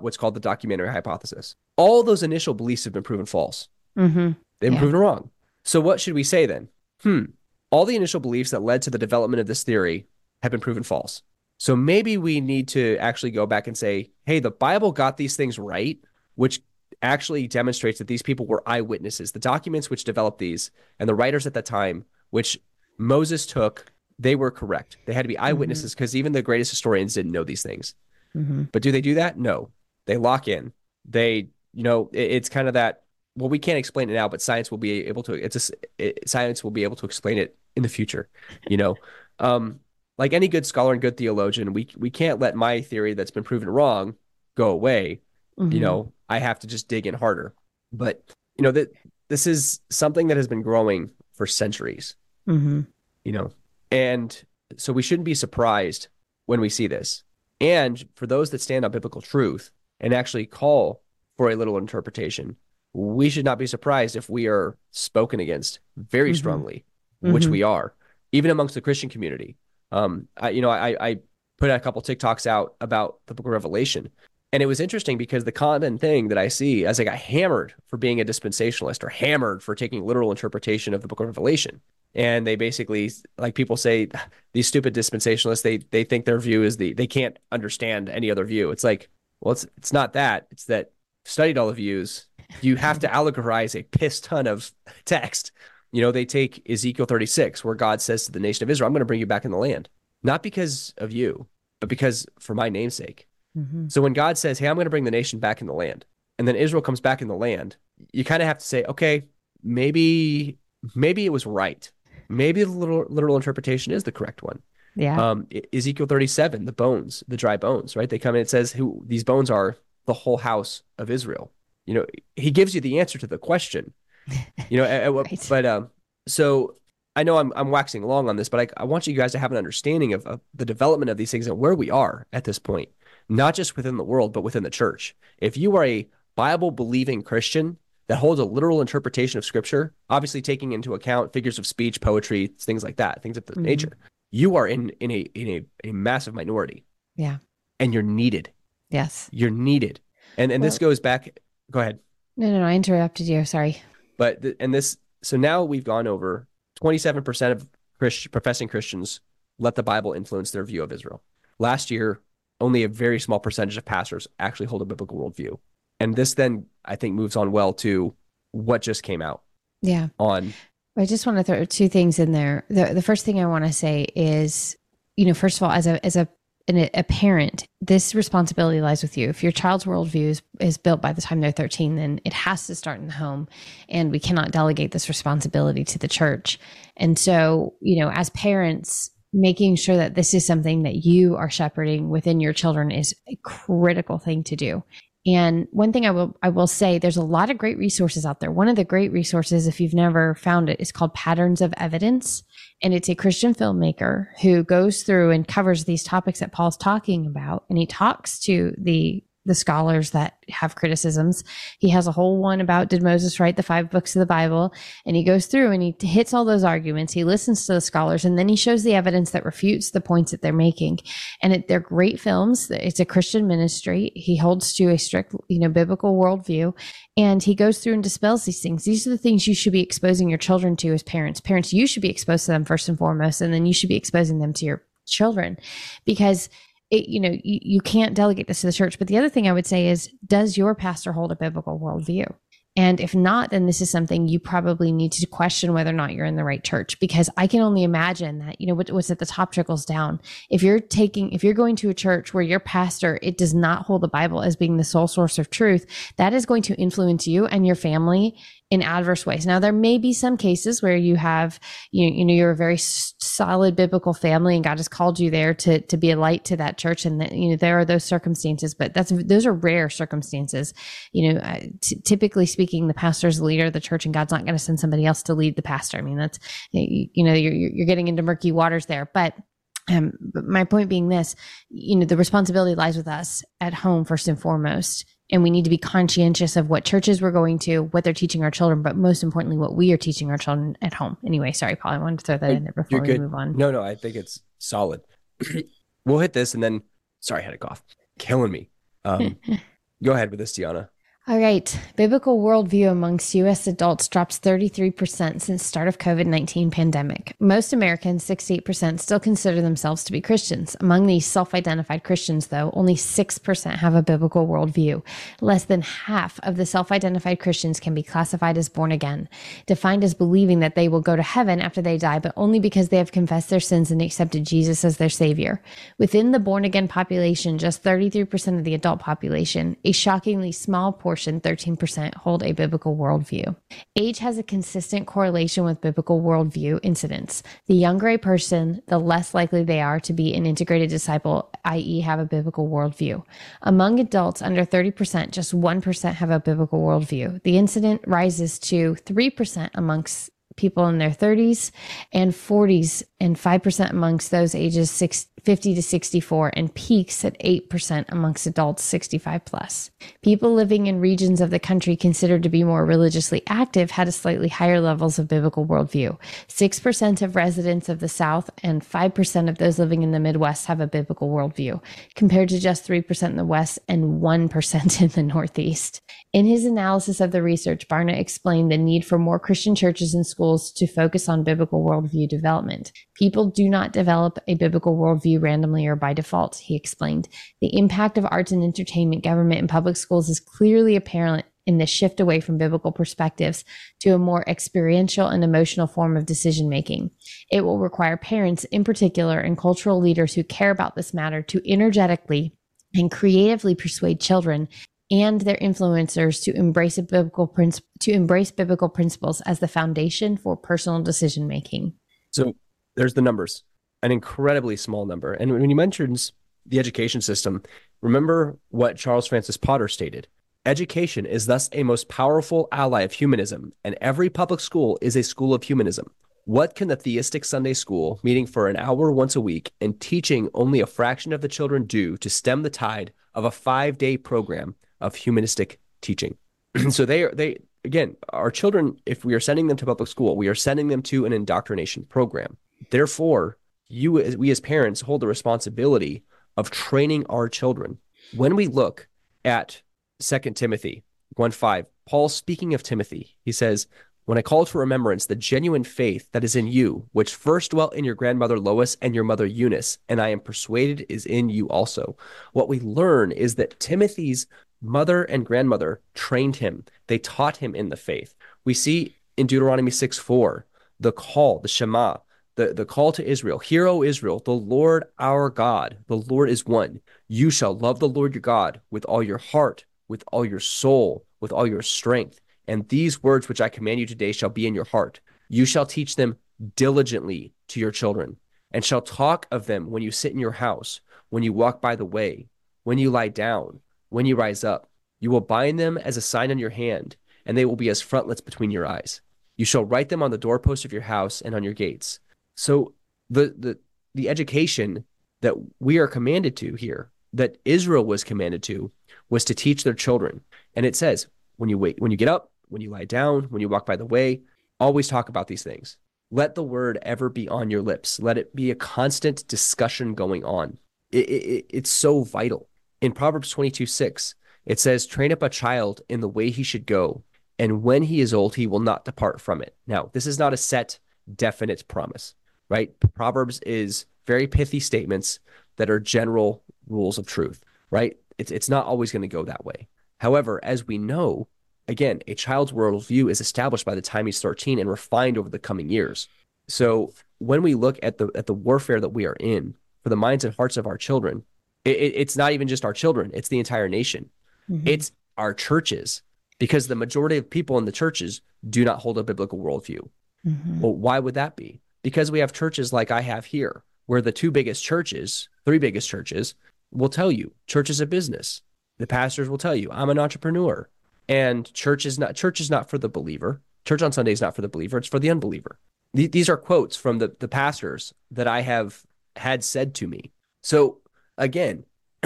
what's called the documentary hypothesis. All those initial beliefs have been proven false. Mm-hmm. They've been yeah. proven wrong. So what should we say then? Hmm. All the initial beliefs that led to the development of this theory have been proven false. So maybe we need to actually go back and say, hey, the Bible got these things right, which actually demonstrates that these people were eyewitnesses. The documents which developed these and the writers at that time, which Moses took, they were correct. They had to be mm-hmm. eyewitnesses because mm-hmm. even the greatest historians didn't know these things. Mm-hmm. But do they do that? No. They lock in. They, you know, it, it's kind of that. Well, we can't explain it now, but science will be able to. It's a, it, science will be able to explain it in the future. You know, um, like any good scholar and good theologian, we we can't let my theory that's been proven wrong go away. Mm-hmm. You know, I have to just dig in harder. But you know that this is something that has been growing for centuries. Mm-hmm. You know, and so we shouldn't be surprised when we see this. And for those that stand on biblical truth and actually call for a little interpretation, we should not be surprised if we are spoken against very Mhm. strongly, which Mhm. we are, even amongst the Christian community. Um, I, you know, I, I put a couple TikToks out about the Book of Revelation, and it was interesting because the common thing that I see as I got hammered for being a dispensationalist or hammered for taking literal interpretation of the Book of Revelation, and they basically like people say these stupid dispensationalists they they think their view is the they can't understand any other view. It's like well, it's it's not that. It's that studied all the views. You have to allegorize a piss ton of text. You know, they take Ezekiel 36, where God says to the nation of Israel, I'm going to bring you back in the land, not because of you, but because for my namesake. Mm-hmm. So when God says, Hey, I'm going to bring the nation back in the land, and then Israel comes back in the land, you kind of have to say, Okay, maybe, maybe it was right. Maybe the literal, literal interpretation is the correct one. Yeah. Um, Ezekiel 37, the bones, the dry bones, right? They come in, it says who these bones are the whole house of Israel. You know, he gives you the answer to the question, you know, Right. but, um, so I know I'm, I'm waxing long on this, but I, I want you guys to have an understanding of, of the development of these things and where we are at this point, not just within the world, but within the church. If you are a Bible believing Christian that holds a literal interpretation of scripture, obviously taking into account figures of speech, poetry, things like that, things of that Mhm. nature, you are in in a in a, a massive minority. Yeah. And you're needed. yes. You're needed. And and this goes back go ahead. No, no, no. I interrupted you. Sorry. But th- and this so now we've gone over 27% of Christ, professing Christians let the Bible influence their view of Israel. Last year, only a very small percentage of pastors actually hold a biblical worldview. And this then I think moves on well to what just came out Yeah. on I just want to throw two things in there. The the first thing I want to say is, you know, first of all, as a as a an, a parent, this responsibility lies with you. If your child's worldview is, is built by the time they're 13, then it has to start in the home. And we cannot delegate this responsibility to the church. And so, you know, as parents, making sure that this is something that you are shepherding within your children is a critical thing to do. And one thing I will I will say there's a lot of great resources out there. One of the great resources if you've never found it is called Patterns of Evidence and it's a Christian filmmaker who goes through and covers these topics that Paul's talking about and he talks to the the scholars that have criticisms. He has a whole one about did Moses write the five books of the Bible? And he goes through and he hits all those arguments. He listens to the scholars and then he shows the evidence that refutes the points that they're making. And it, they're great films. It's a Christian ministry. He holds to a strict, you know, biblical worldview and he goes through and dispels these things. These are the things you should be exposing your children to as parents. Parents, you should be exposed to them first and foremost, and then you should be exposing them to your children because it, you know, you, you can't delegate this to the church. But the other thing I would say is, does your pastor hold a biblical worldview? And if not, then this is something you probably need to question whether or not you're in the right church, because I can only imagine that, you know, what, what's at the top trickles down. If you're taking, if you're going to a church where your pastor, it does not hold the Bible as being the sole source of truth, that is going to influence you and your family in adverse ways. Now, there may be some cases where you have, you, you know, you're a very solid biblical family and God has called you there to, to be a light to that church. And, that, you know, there are those circumstances, but that's, those are rare circumstances. You know, uh, t- typically speaking, the pastor's the leader of the church and God's not going to send somebody else to lead the pastor. I mean, that's, you, you know, you're, you're getting into murky waters there, but um, but my point being this, you know, the responsibility lies with us at home first and foremost. And we need to be conscientious of what churches we're going to, what they're teaching our children, but most importantly, what we are teaching our children at home. Anyway, sorry, Paul, I wanted to throw that in there before we move on. No, no, I think it's solid. we'll hit this and then, sorry, I had a cough. Killing me. Um, go ahead with this, Tiana. All right. Biblical worldview amongst U.S. adults drops 33% since start of COVID-19 pandemic. Most Americans, 68%, still consider themselves to be Christians. Among these self-identified Christians, though, only 6% have a biblical worldview. Less than half of the self-identified Christians can be classified as born again, defined as believing that they will go to heaven after they die, but only because they have confessed their sins and accepted Jesus as their savior. Within the born again population, just 33% of the adult population, a shockingly small portion proportion, 13%, hold a biblical worldview. Age has a consistent correlation with biblical worldview incidents. The younger a person, the less likely they are to be an integrated disciple, i.e., have a biblical worldview. Among adults under 30%, just 1% have a biblical worldview. The incident rises to 3% amongst people in their 30s and 40s and 5% amongst those ages 6, 50 to 64 and peaks at 8% amongst adults 65 plus. People living in regions of the country considered to be more religiously active had a slightly higher levels of biblical worldview. 6% of residents of the South and 5% of those living in the Midwest have a biblical worldview, compared to just 3% in the West and 1% in the Northeast. In his analysis of the research, Barna explained the need for more Christian churches and schools to focus on biblical worldview development. People do not develop a biblical worldview randomly or by default, he explained. The impact of arts and entertainment, government, and public schools is clearly apparent in the shift away from biblical perspectives to a more experiential and emotional form of decision making. It will require parents, in particular, and cultural leaders who care about this matter to energetically and creatively persuade children and their influencers to embrace biblical to embrace biblical principles as the foundation for personal decision making. So there's the numbers, an incredibly small number. And when you mentions the education system, remember what Charles Francis Potter stated. Education is thus a most powerful ally of humanism, and every public school is a school of humanism. What can the theistic Sunday school, meeting for an hour once a week and teaching only a fraction of the children do to stem the tide of a five day program of humanistic teaching. so they are they again, our children, if we are sending them to public school, we are sending them to an indoctrination program. Therefore, you we as parents hold the responsibility of training our children. When we look at Second Timothy 1 5, Paul speaking of Timothy, he says, when I call to remembrance the genuine faith that is in you, which first dwelt in your grandmother Lois and your mother Eunice, and I am persuaded is in you also. What we learn is that Timothy's mother and grandmother trained him. They taught him in the faith. We see in Deuteronomy 6 4, the call, the Shema, the, the call to Israel Hear, O Israel, the Lord our God, the Lord is one. You shall love the Lord your God with all your heart, with all your soul, with all your strength. And these words which I command you today shall be in your heart. You shall teach them diligently to your children, and shall talk of them when you sit in your house, when you walk by the way, when you lie down when you rise up. You will bind them as a sign on your hand, and they will be as frontlets between your eyes. You shall write them on the doorpost of your house and on your gates. So the the the education that we are commanded to here, that Israel was commanded to, was to teach their children. And it says, when you wait, when you get up, when you lie down, when you walk by the way, always talk about these things. Let the word ever be on your lips. Let it be a constant discussion going on. It, it, it's so vital in Proverbs 22 6, it says, Train up a child in the way he should go, and when he is old, he will not depart from it. Now, this is not a set, definite promise, right? Proverbs is very pithy statements that are general rules of truth, right? It's, it's not always going to go that way. However, as we know, again, a child's worldview is established by the time he's 13 and refined over the coming years. So when we look at the at the warfare that we are in for the minds and hearts of our children, it, it's not even just our children, it's the entire nation. Mm-hmm. It's our churches because the majority of people in the churches do not hold a biblical worldview. Mm-hmm. Well, why would that be? Because we have churches like I have here, where the two biggest churches, three biggest churches, will tell you church is a business. The pastors will tell you, I'm an entrepreneur. And church is not church is not for the believer. Church on Sunday is not for the believer, it's for the unbeliever. These are quotes from the, the pastors that I have had said to me. So again,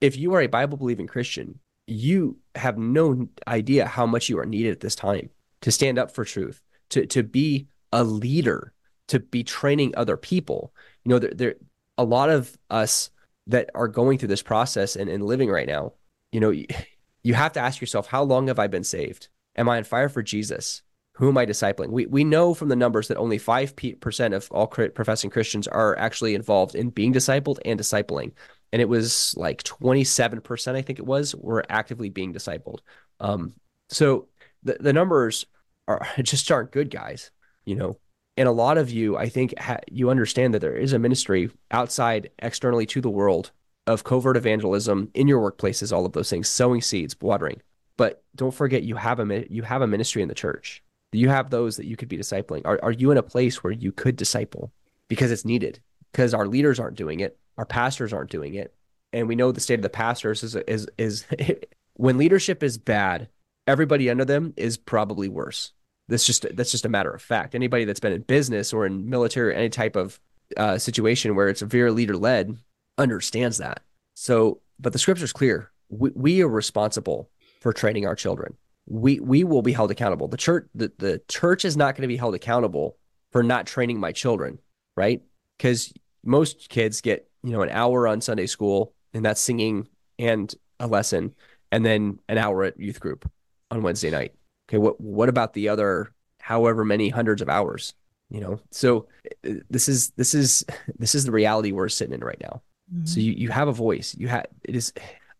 if you are a Bible believing Christian, you have no idea how much you are needed at this time to stand up for truth, to to be a leader, to be training other people. You know, there, there a lot of us that are going through this process and, and living right now, you know, you, have to ask yourself, how long have I been saved? Am I on fire for Jesus? Who am I discipling? We, we know from the numbers that only 5% of all professing Christians are actually involved in being discipled and discipling. And it was like 27%, I think it was, were actively being discipled. Um, so the, the numbers are just aren't good, guys, you know. And a lot of you, I think, ha- you understand that there is a ministry outside, externally to the world of covert evangelism in your workplaces, all of those things, sowing seeds, watering. but don't forget you have a you have a ministry in the church. You have those that you could be discipling. Are are you in a place where you could disciple because it's needed? Because our leaders aren't doing it, our pastors aren't doing it, and we know the state of the pastors is is is when leadership is bad, everybody under them is probably worse. That's just that's just a matter of fact. Anybody that's been in business or in military or any type of uh, situation where it's a very leader led understands that. So, but the scripture's clear. We, we are responsible for training our children. We we will be held accountable. The church the, the church is not going to be held accountable for not training my children, right? Because most kids get you know an hour on Sunday school and that's singing and a lesson, and then an hour at youth group on Wednesday night. Okay, what what about the other however many hundreds of hours? You know, so uh, this is this is this is the reality we're sitting in right now. Mm-hmm. So you you have a voice. You have it is.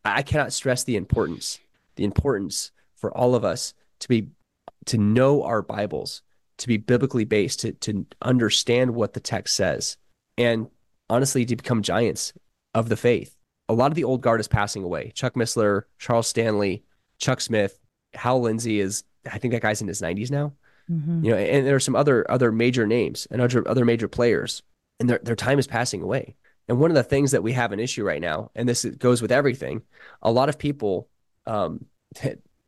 I cannot stress the importance the importance for all of us to be to know our Bibles, to be biblically based, to to understand what the text says, and honestly to become giants of the faith. A lot of the old guard is passing away. Chuck Missler, Charles Stanley, Chuck Smith, Hal Lindsey is I think that guy's in his 90s now. Mm-hmm. You know, and there are some other other major names and other other major players, and their their time is passing away. And one of the things that we have an issue right now, and this goes with everything, a lot of people um,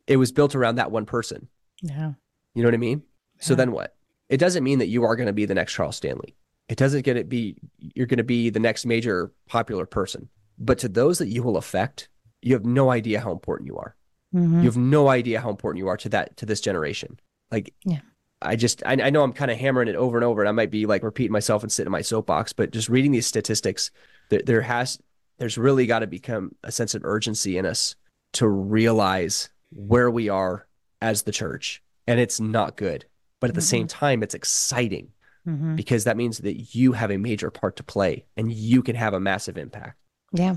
it was built around that one person. Yeah. You know what I mean? Yeah. So then what? It doesn't mean that you are going to be the next Charles Stanley. It doesn't get it be you're going to be the next major popular person. But to those that you will affect, you have no idea how important you are. Mm-hmm. You have no idea how important you are to that to this generation. Like, yeah. I just I, I know I'm kind of hammering it over and over, and I might be like repeating myself and sitting in my soapbox. But just reading these statistics, there, there has there's really got to become a sense of urgency in us to realize where we are as the church. And it's not good. But at the mm-hmm. same time, it's exciting mm-hmm. because that means that you have a major part to play and you can have a massive impact. Yeah.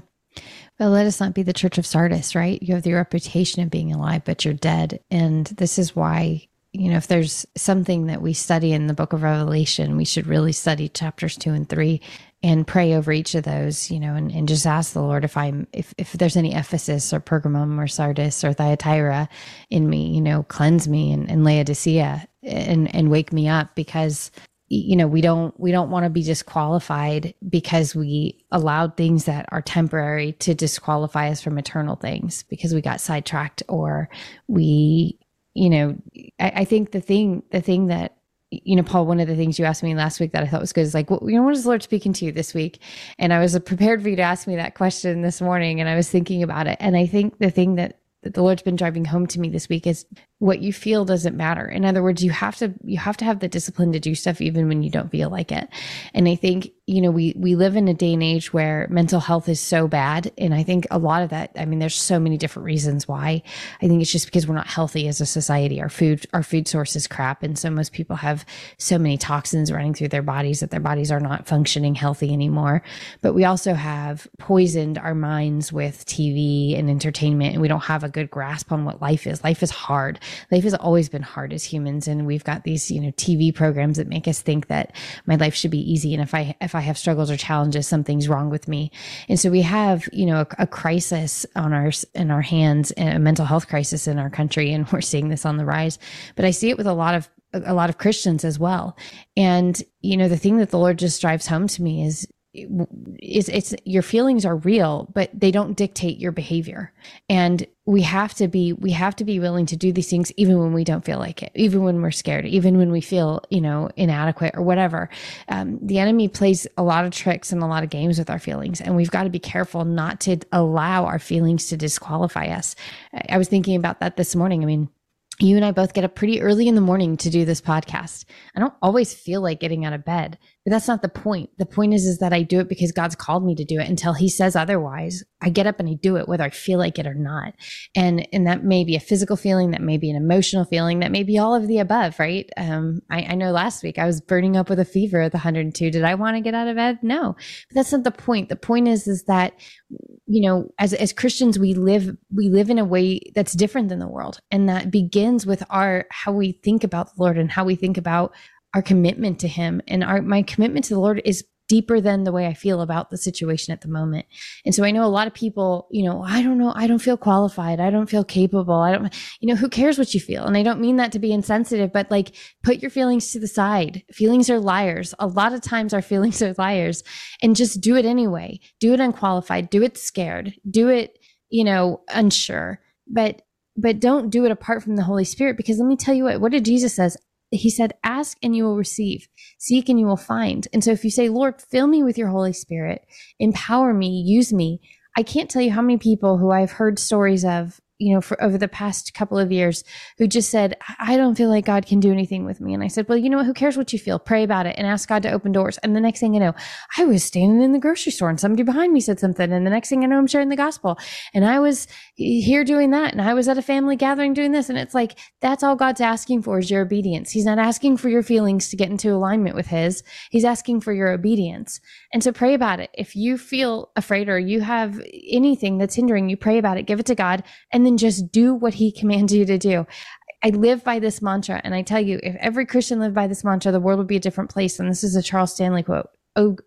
But let us not be the church of Sardis, right? You have the reputation of being alive, but you're dead. And this is why, you know, if there's something that we study in the book of Revelation, we should really study chapters two and three and pray over each of those, you know, and, and just ask the Lord if I'm if if there's any Ephesus or Pergamum or Sardis or Thyatira in me, you know, cleanse me and, and Laodicea and and wake me up because you know we don't we don't want to be disqualified because we allowed things that are temporary to disqualify us from eternal things because we got sidetracked or we you know I, I think the thing the thing that you know, Paul, one of the things you asked me last week that I thought was good is like, well, you know, what is the Lord speaking to you this week? And I was prepared for you to ask me that question this morning, and I was thinking about it. And I think the thing that that the Lord's been driving home to me this week is what you feel doesn't matter. In other words, you have to you have to have the discipline to do stuff even when you don't feel like it. And I think, you know, we we live in a day and age where mental health is so bad. And I think a lot of that, I mean, there's so many different reasons why. I think it's just because we're not healthy as a society. Our food, our food source is crap. And so most people have so many toxins running through their bodies that their bodies are not functioning healthy anymore. But we also have poisoned our minds with TV and entertainment, and we don't have a good grasp on what life is. Life is hard. Life has always been hard as humans, and we've got these, you know, TV programs that make us think that my life should be easy, and if I if I have struggles or challenges, something's wrong with me. And so we have, you know, a, a crisis on our in our hands, a mental health crisis in our country, and we're seeing this on the rise. But I see it with a lot of a lot of Christians as well. And you know, the thing that the Lord just drives home to me is it's it's your feelings are real but they don't dictate your behavior and we have to be we have to be willing to do these things even when we don't feel like it even when we're scared even when we feel you know inadequate or whatever. Um, the enemy plays a lot of tricks and a lot of games with our feelings and we've got to be careful not to allow our feelings to disqualify us. I was thinking about that this morning. I mean you and I both get up pretty early in the morning to do this podcast. I don't always feel like getting out of bed, but that's not the point. The point is, is that I do it because God's called me to do it until he says otherwise. I get up and I do it whether I feel like it or not. And, and that may be a physical feeling, that may be an emotional feeling, that may be all of the above, right? Um, I, I know last week I was burning up with a fever at the 102. Did I want to get out of bed? No, but that's not the point. The point is, is that, you know, as, as Christians, we live, we live in a way that's different than the world. And that begins with our, how we think about the Lord and how we think about our commitment to him and our my commitment to the lord is deeper than the way I feel about the situation at the moment. And so I know a lot of people, you know, I don't know, I don't feel qualified. I don't feel capable. I don't, you know, who cares what you feel? And I don't mean that to be insensitive, but like put your feelings to the side. Feelings are liars. A lot of times our feelings are liars and just do it anyway. Do it unqualified. Do it scared. Do it, you know, unsure. But but don't do it apart from the Holy Spirit because let me tell you what what did Jesus says he said, Ask and you will receive, seek and you will find. And so if you say, Lord, fill me with your Holy Spirit, empower me, use me, I can't tell you how many people who I've heard stories of you know, for over the past couple of years who just said, I don't feel like God can do anything with me. And I said, well, you know what? Who cares what you feel? Pray about it and ask God to open doors. And the next thing you know, I was standing in the grocery store and somebody behind me said something. And the next thing I know, I'm sharing the gospel and I was here doing that. And I was at a family gathering doing this. And it's like, that's all God's asking for is your obedience. He's not asking for your feelings to get into alignment with his. He's asking for your obedience. And so pray about it. If you feel afraid or you have anything that's hindering you, pray about it, give it to God. And then just do what he commands you to do. I live by this mantra. And I tell you, if every Christian lived by this mantra, the world would be a different place. And this is a Charles Stanley quote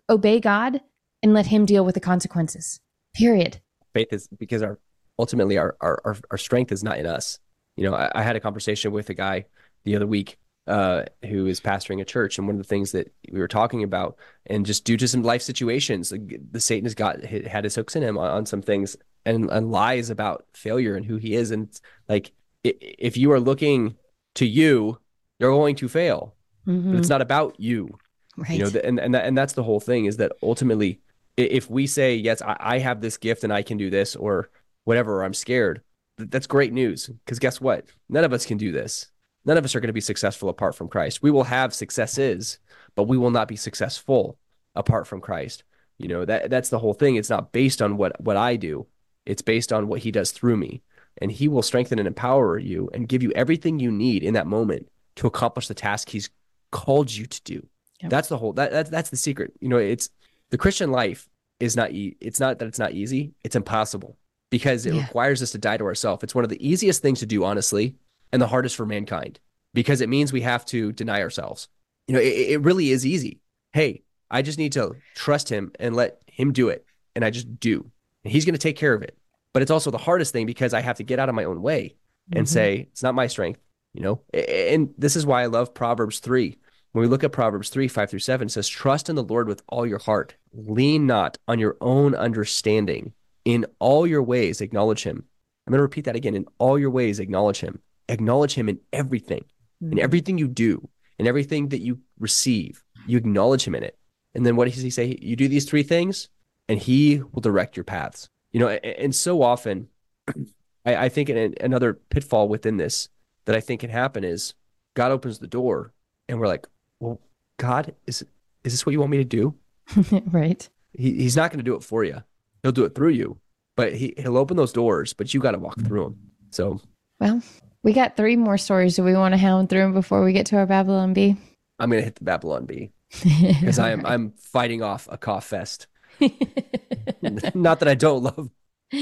Obey God and let him deal with the consequences. Period. Faith is because our ultimately our, our, our strength is not in us. You know, I, I had a conversation with a guy the other week uh, who is pastoring a church, and one of the things that we were talking about, and just due to some life situations, the Satan has got had his hooks in him on, on some things, and, and lies about failure and who he is. And like, if you are looking to you, you're going to fail. Mm-hmm. it's not about you. Right. You know, and and that, and that's the whole thing is that ultimately, if we say yes, I, I have this gift and I can do this or whatever, or I'm scared, that's great news. Because guess what? None of us can do this. None of us are going to be successful apart from Christ. We will have successes, but we will not be successful apart from Christ. You know that that's the whole thing. It's not based on what what I do. It's based on what he does through me. And he will strengthen and empower you and give you everything you need in that moment to accomplish the task he's called you to do. Yep. That's the whole that, that that's the secret. You know, it's the Christian life is not e- it's not that it's not easy, it's impossible because it yeah. requires us to die to ourselves. It's one of the easiest things to do, honestly, and the hardest for mankind because it means we have to deny ourselves. You know, it, it really is easy. Hey, I just need to trust him and let him do it. And I just do and he's going to take care of it. But it's also the hardest thing because I have to get out of my own way and mm-hmm. say, it's not my strength, you know? And this is why I love Proverbs 3. When we look at Proverbs 3, 5 through 7, says, Trust in the Lord with all your heart. Lean not on your own understanding. In all your ways, acknowledge him. I'm going to repeat that again. In all your ways, acknowledge him. Acknowledge him in everything, mm-hmm. in everything you do, in everything that you receive. You acknowledge him in it. And then what does he say? You do these three things, and he will direct your paths. You know, and so often, I, I think another pitfall within this that I think can happen is God opens the door, and we're like, "Well, God, is is this what you want me to do?" right. He, he's not going to do it for you. He'll do it through you, but he he'll open those doors, but you got to walk through them. So, well, we got three more stories. Do we want to hound through them before we get to our Babylon Bee? I'm going to hit the Babylon Bee because I am I'm fighting off a cough fest. Not that I don't love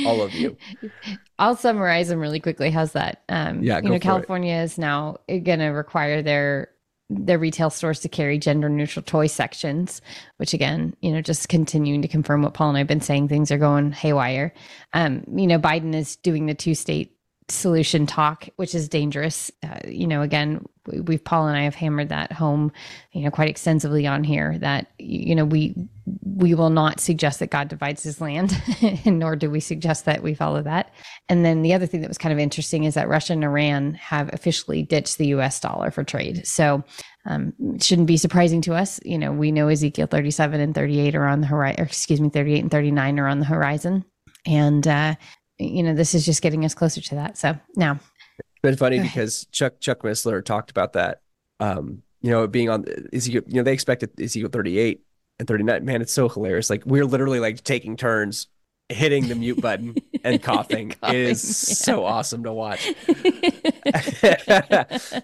all of you. I'll summarize them really quickly. How's that? Um, yeah, you know, California it. is now going to require their their retail stores to carry gender neutral toy sections, which again, you know, just continuing to confirm what Paul and I've been saying, things are going haywire. Um, you know, Biden is doing the two state solution talk, which is dangerous. Uh, you know, again, we've Paul and I have hammered that home, you know, quite extensively on here. That you know we we will not suggest that God divides His land, nor do we suggest that we follow that. And then the other thing that was kind of interesting is that Russia and Iran have officially ditched the U.S. dollar for trade. So um, it shouldn't be surprising to us. You know, we know Ezekiel 37 and 38 are on the horizon. Excuse me, 38 and 39 are on the horizon. And uh, you know, this is just getting us closer to that. So now, been funny because Chuck Chuck Missler talked about that. Um, you know, being on Ezekiel, you know, they expected Ezekiel 38 and 39. Man, it's so hilarious. Like we're literally like taking turns hitting the mute button and coughing. coughing it is yeah. so awesome to watch.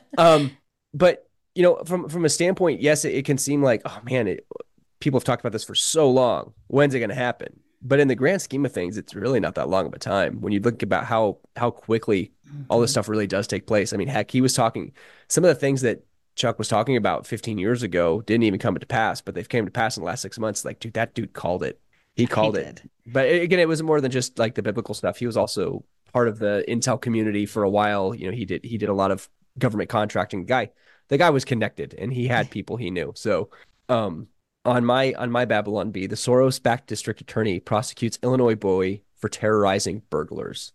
um, but you know, from from a standpoint, yes, it, it can seem like, oh man, it, people have talked about this for so long. When's it going to happen? but in the grand scheme of things, it's really not that long of a time when you look about how how quickly all this mm-hmm. stuff really does take place. I mean, heck, he was talking some of the things that Chuck was talking about 15 years ago didn't even come to pass, but they've came to pass in the last six months. Like, dude, that dude called it. He called He it. But again, it was more than just like the biblical stuff. He was also part of the Intel community for a while. You know, he did he did a lot of government contracting. The guy, the guy was connected and he had people he knew. So, um, on my on my Babylon Bee, the Soros-backed district attorney prosecutes Illinois boy for terrorizing burglars.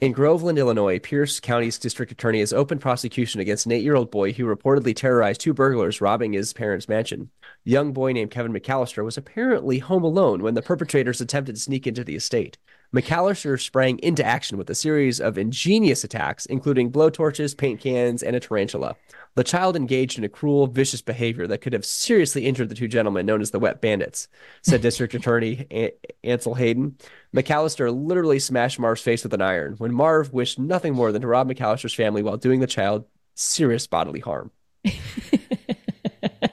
In Groveland, Illinois, Pierce County's district attorney has opened prosecution against an eight-year-old boy who reportedly terrorized two burglars robbing his parents' mansion. The young boy named Kevin McAllister was apparently home alone when the perpetrators attempted to sneak into the estate. McAllister sprang into action with a series of ingenious attacks, including blowtorches, paint cans, and a tarantula. The child engaged in a cruel, vicious behavior that could have seriously injured the two gentlemen known as the Wet Bandits, said District Attorney A- Ansel Hayden. McAllister literally smashed Marv's face with an iron when Marv wished nothing more than to rob McAllister's family while doing the child serious bodily harm.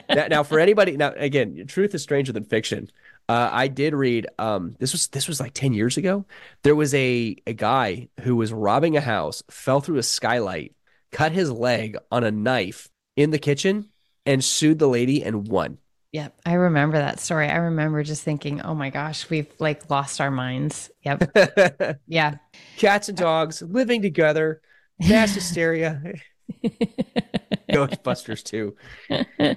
now, now, for anybody, now again, truth is stranger than fiction. Uh, I did read. Um, this was this was like ten years ago. There was a a guy who was robbing a house, fell through a skylight, cut his leg on a knife in the kitchen, and sued the lady and won. Yep. I remember that story. I remember just thinking, oh my gosh, we've like lost our minds. Yep. Yeah. Cats and dogs living together, mass hysteria. Ghostbusters too.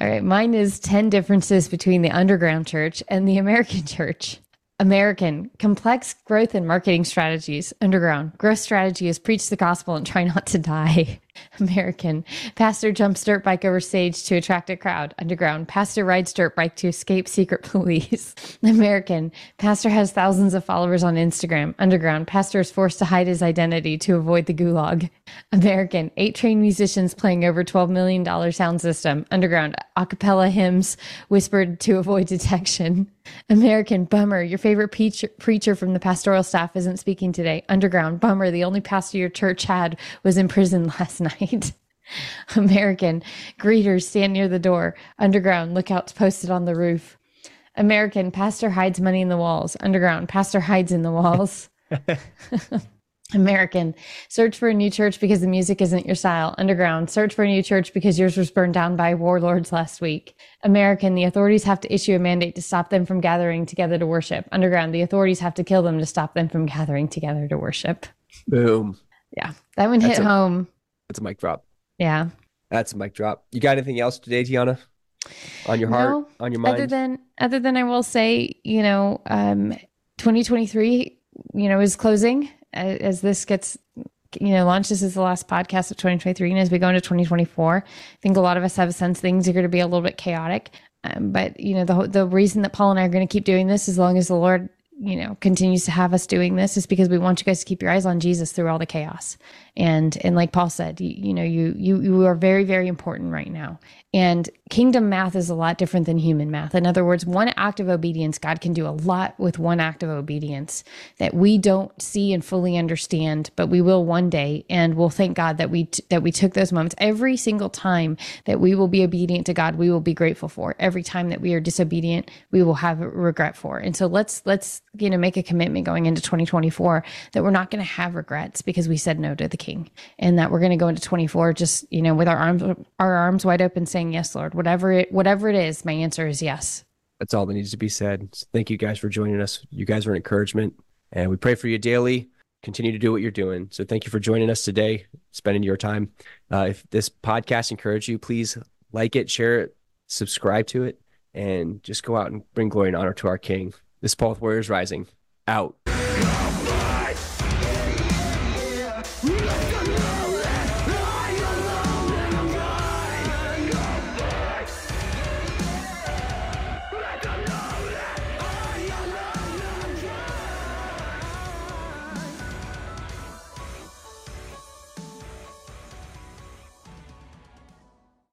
All right. Mine is 10 differences between the underground church and the American church. American, complex growth and marketing strategies. Underground, growth strategy is preach the gospel and try not to die. American, pastor jumps dirt bike over stage to attract a crowd. Underground, pastor rides dirt bike to escape secret police. American, pastor has thousands of followers on Instagram. Underground, pastor is forced to hide his identity to avoid the gulag. American, eight trained musicians playing over $12 million sound system. Underground, a cappella hymns whispered to avoid detection. American, bummer, your favorite preacher, preacher from the pastoral staff isn't speaking today. Underground, bummer, the only pastor your church had was in prison last night. American, greeters stand near the door. Underground, lookouts posted on the roof. American, pastor hides money in the walls. Underground, pastor hides in the walls. American, search for a new church because the music isn't your style. Underground, search for a new church because yours was burned down by warlords last week. American, the authorities have to issue a mandate to stop them from gathering together to worship. Underground, the authorities have to kill them to stop them from gathering together to worship. Boom. Yeah, that one hit a- home. That's a mic drop. Yeah. That's a mic drop. You got anything else today, Tiana? On your heart, No, on your mind? Other than other than I will say, you know, um 2023, you know, is closing as, as this gets you know, launched this is the last podcast of 2023. And as we go into 2024, I think a lot of us have a sense things are going to be a little bit chaotic. Um, but, you know, the, the reason that Paul and I are going to keep doing this as long as the Lord, you know, continues to have us doing this is because we want you guys to keep your eyes on Jesus through all the chaos. And, and like Paul said, you, you know, you, you, you are very, very important right now. And kingdom math is a lot different than human math. In other words, one act of obedience, God can do a lot with one act of obedience that we don't see and fully understand, but we will one day. And we'll thank God that we t- that we took those moments. Every single time that we will be obedient to God, we will be grateful for. Every time that we are disobedient, we will have regret for. And so let's let's you know make a commitment going into 2024 that we're not going to have regrets because we said no to the And that we're going to go into 24 just you know with our arms our arms wide open, saying yes, Lord, whatever it whatever it is. My answer is yes. That's all that needs to be said. So thank you guys for joining us. You guys are an encouragement, and we pray for you daily. Continue to do what you're doing. So thank you for joining us today, spending your time. Uh, if this podcast encouraged you, please like it, share it, subscribe to it, and just go out and bring glory and honor to our King. This is Paul Warriors Rising. Out.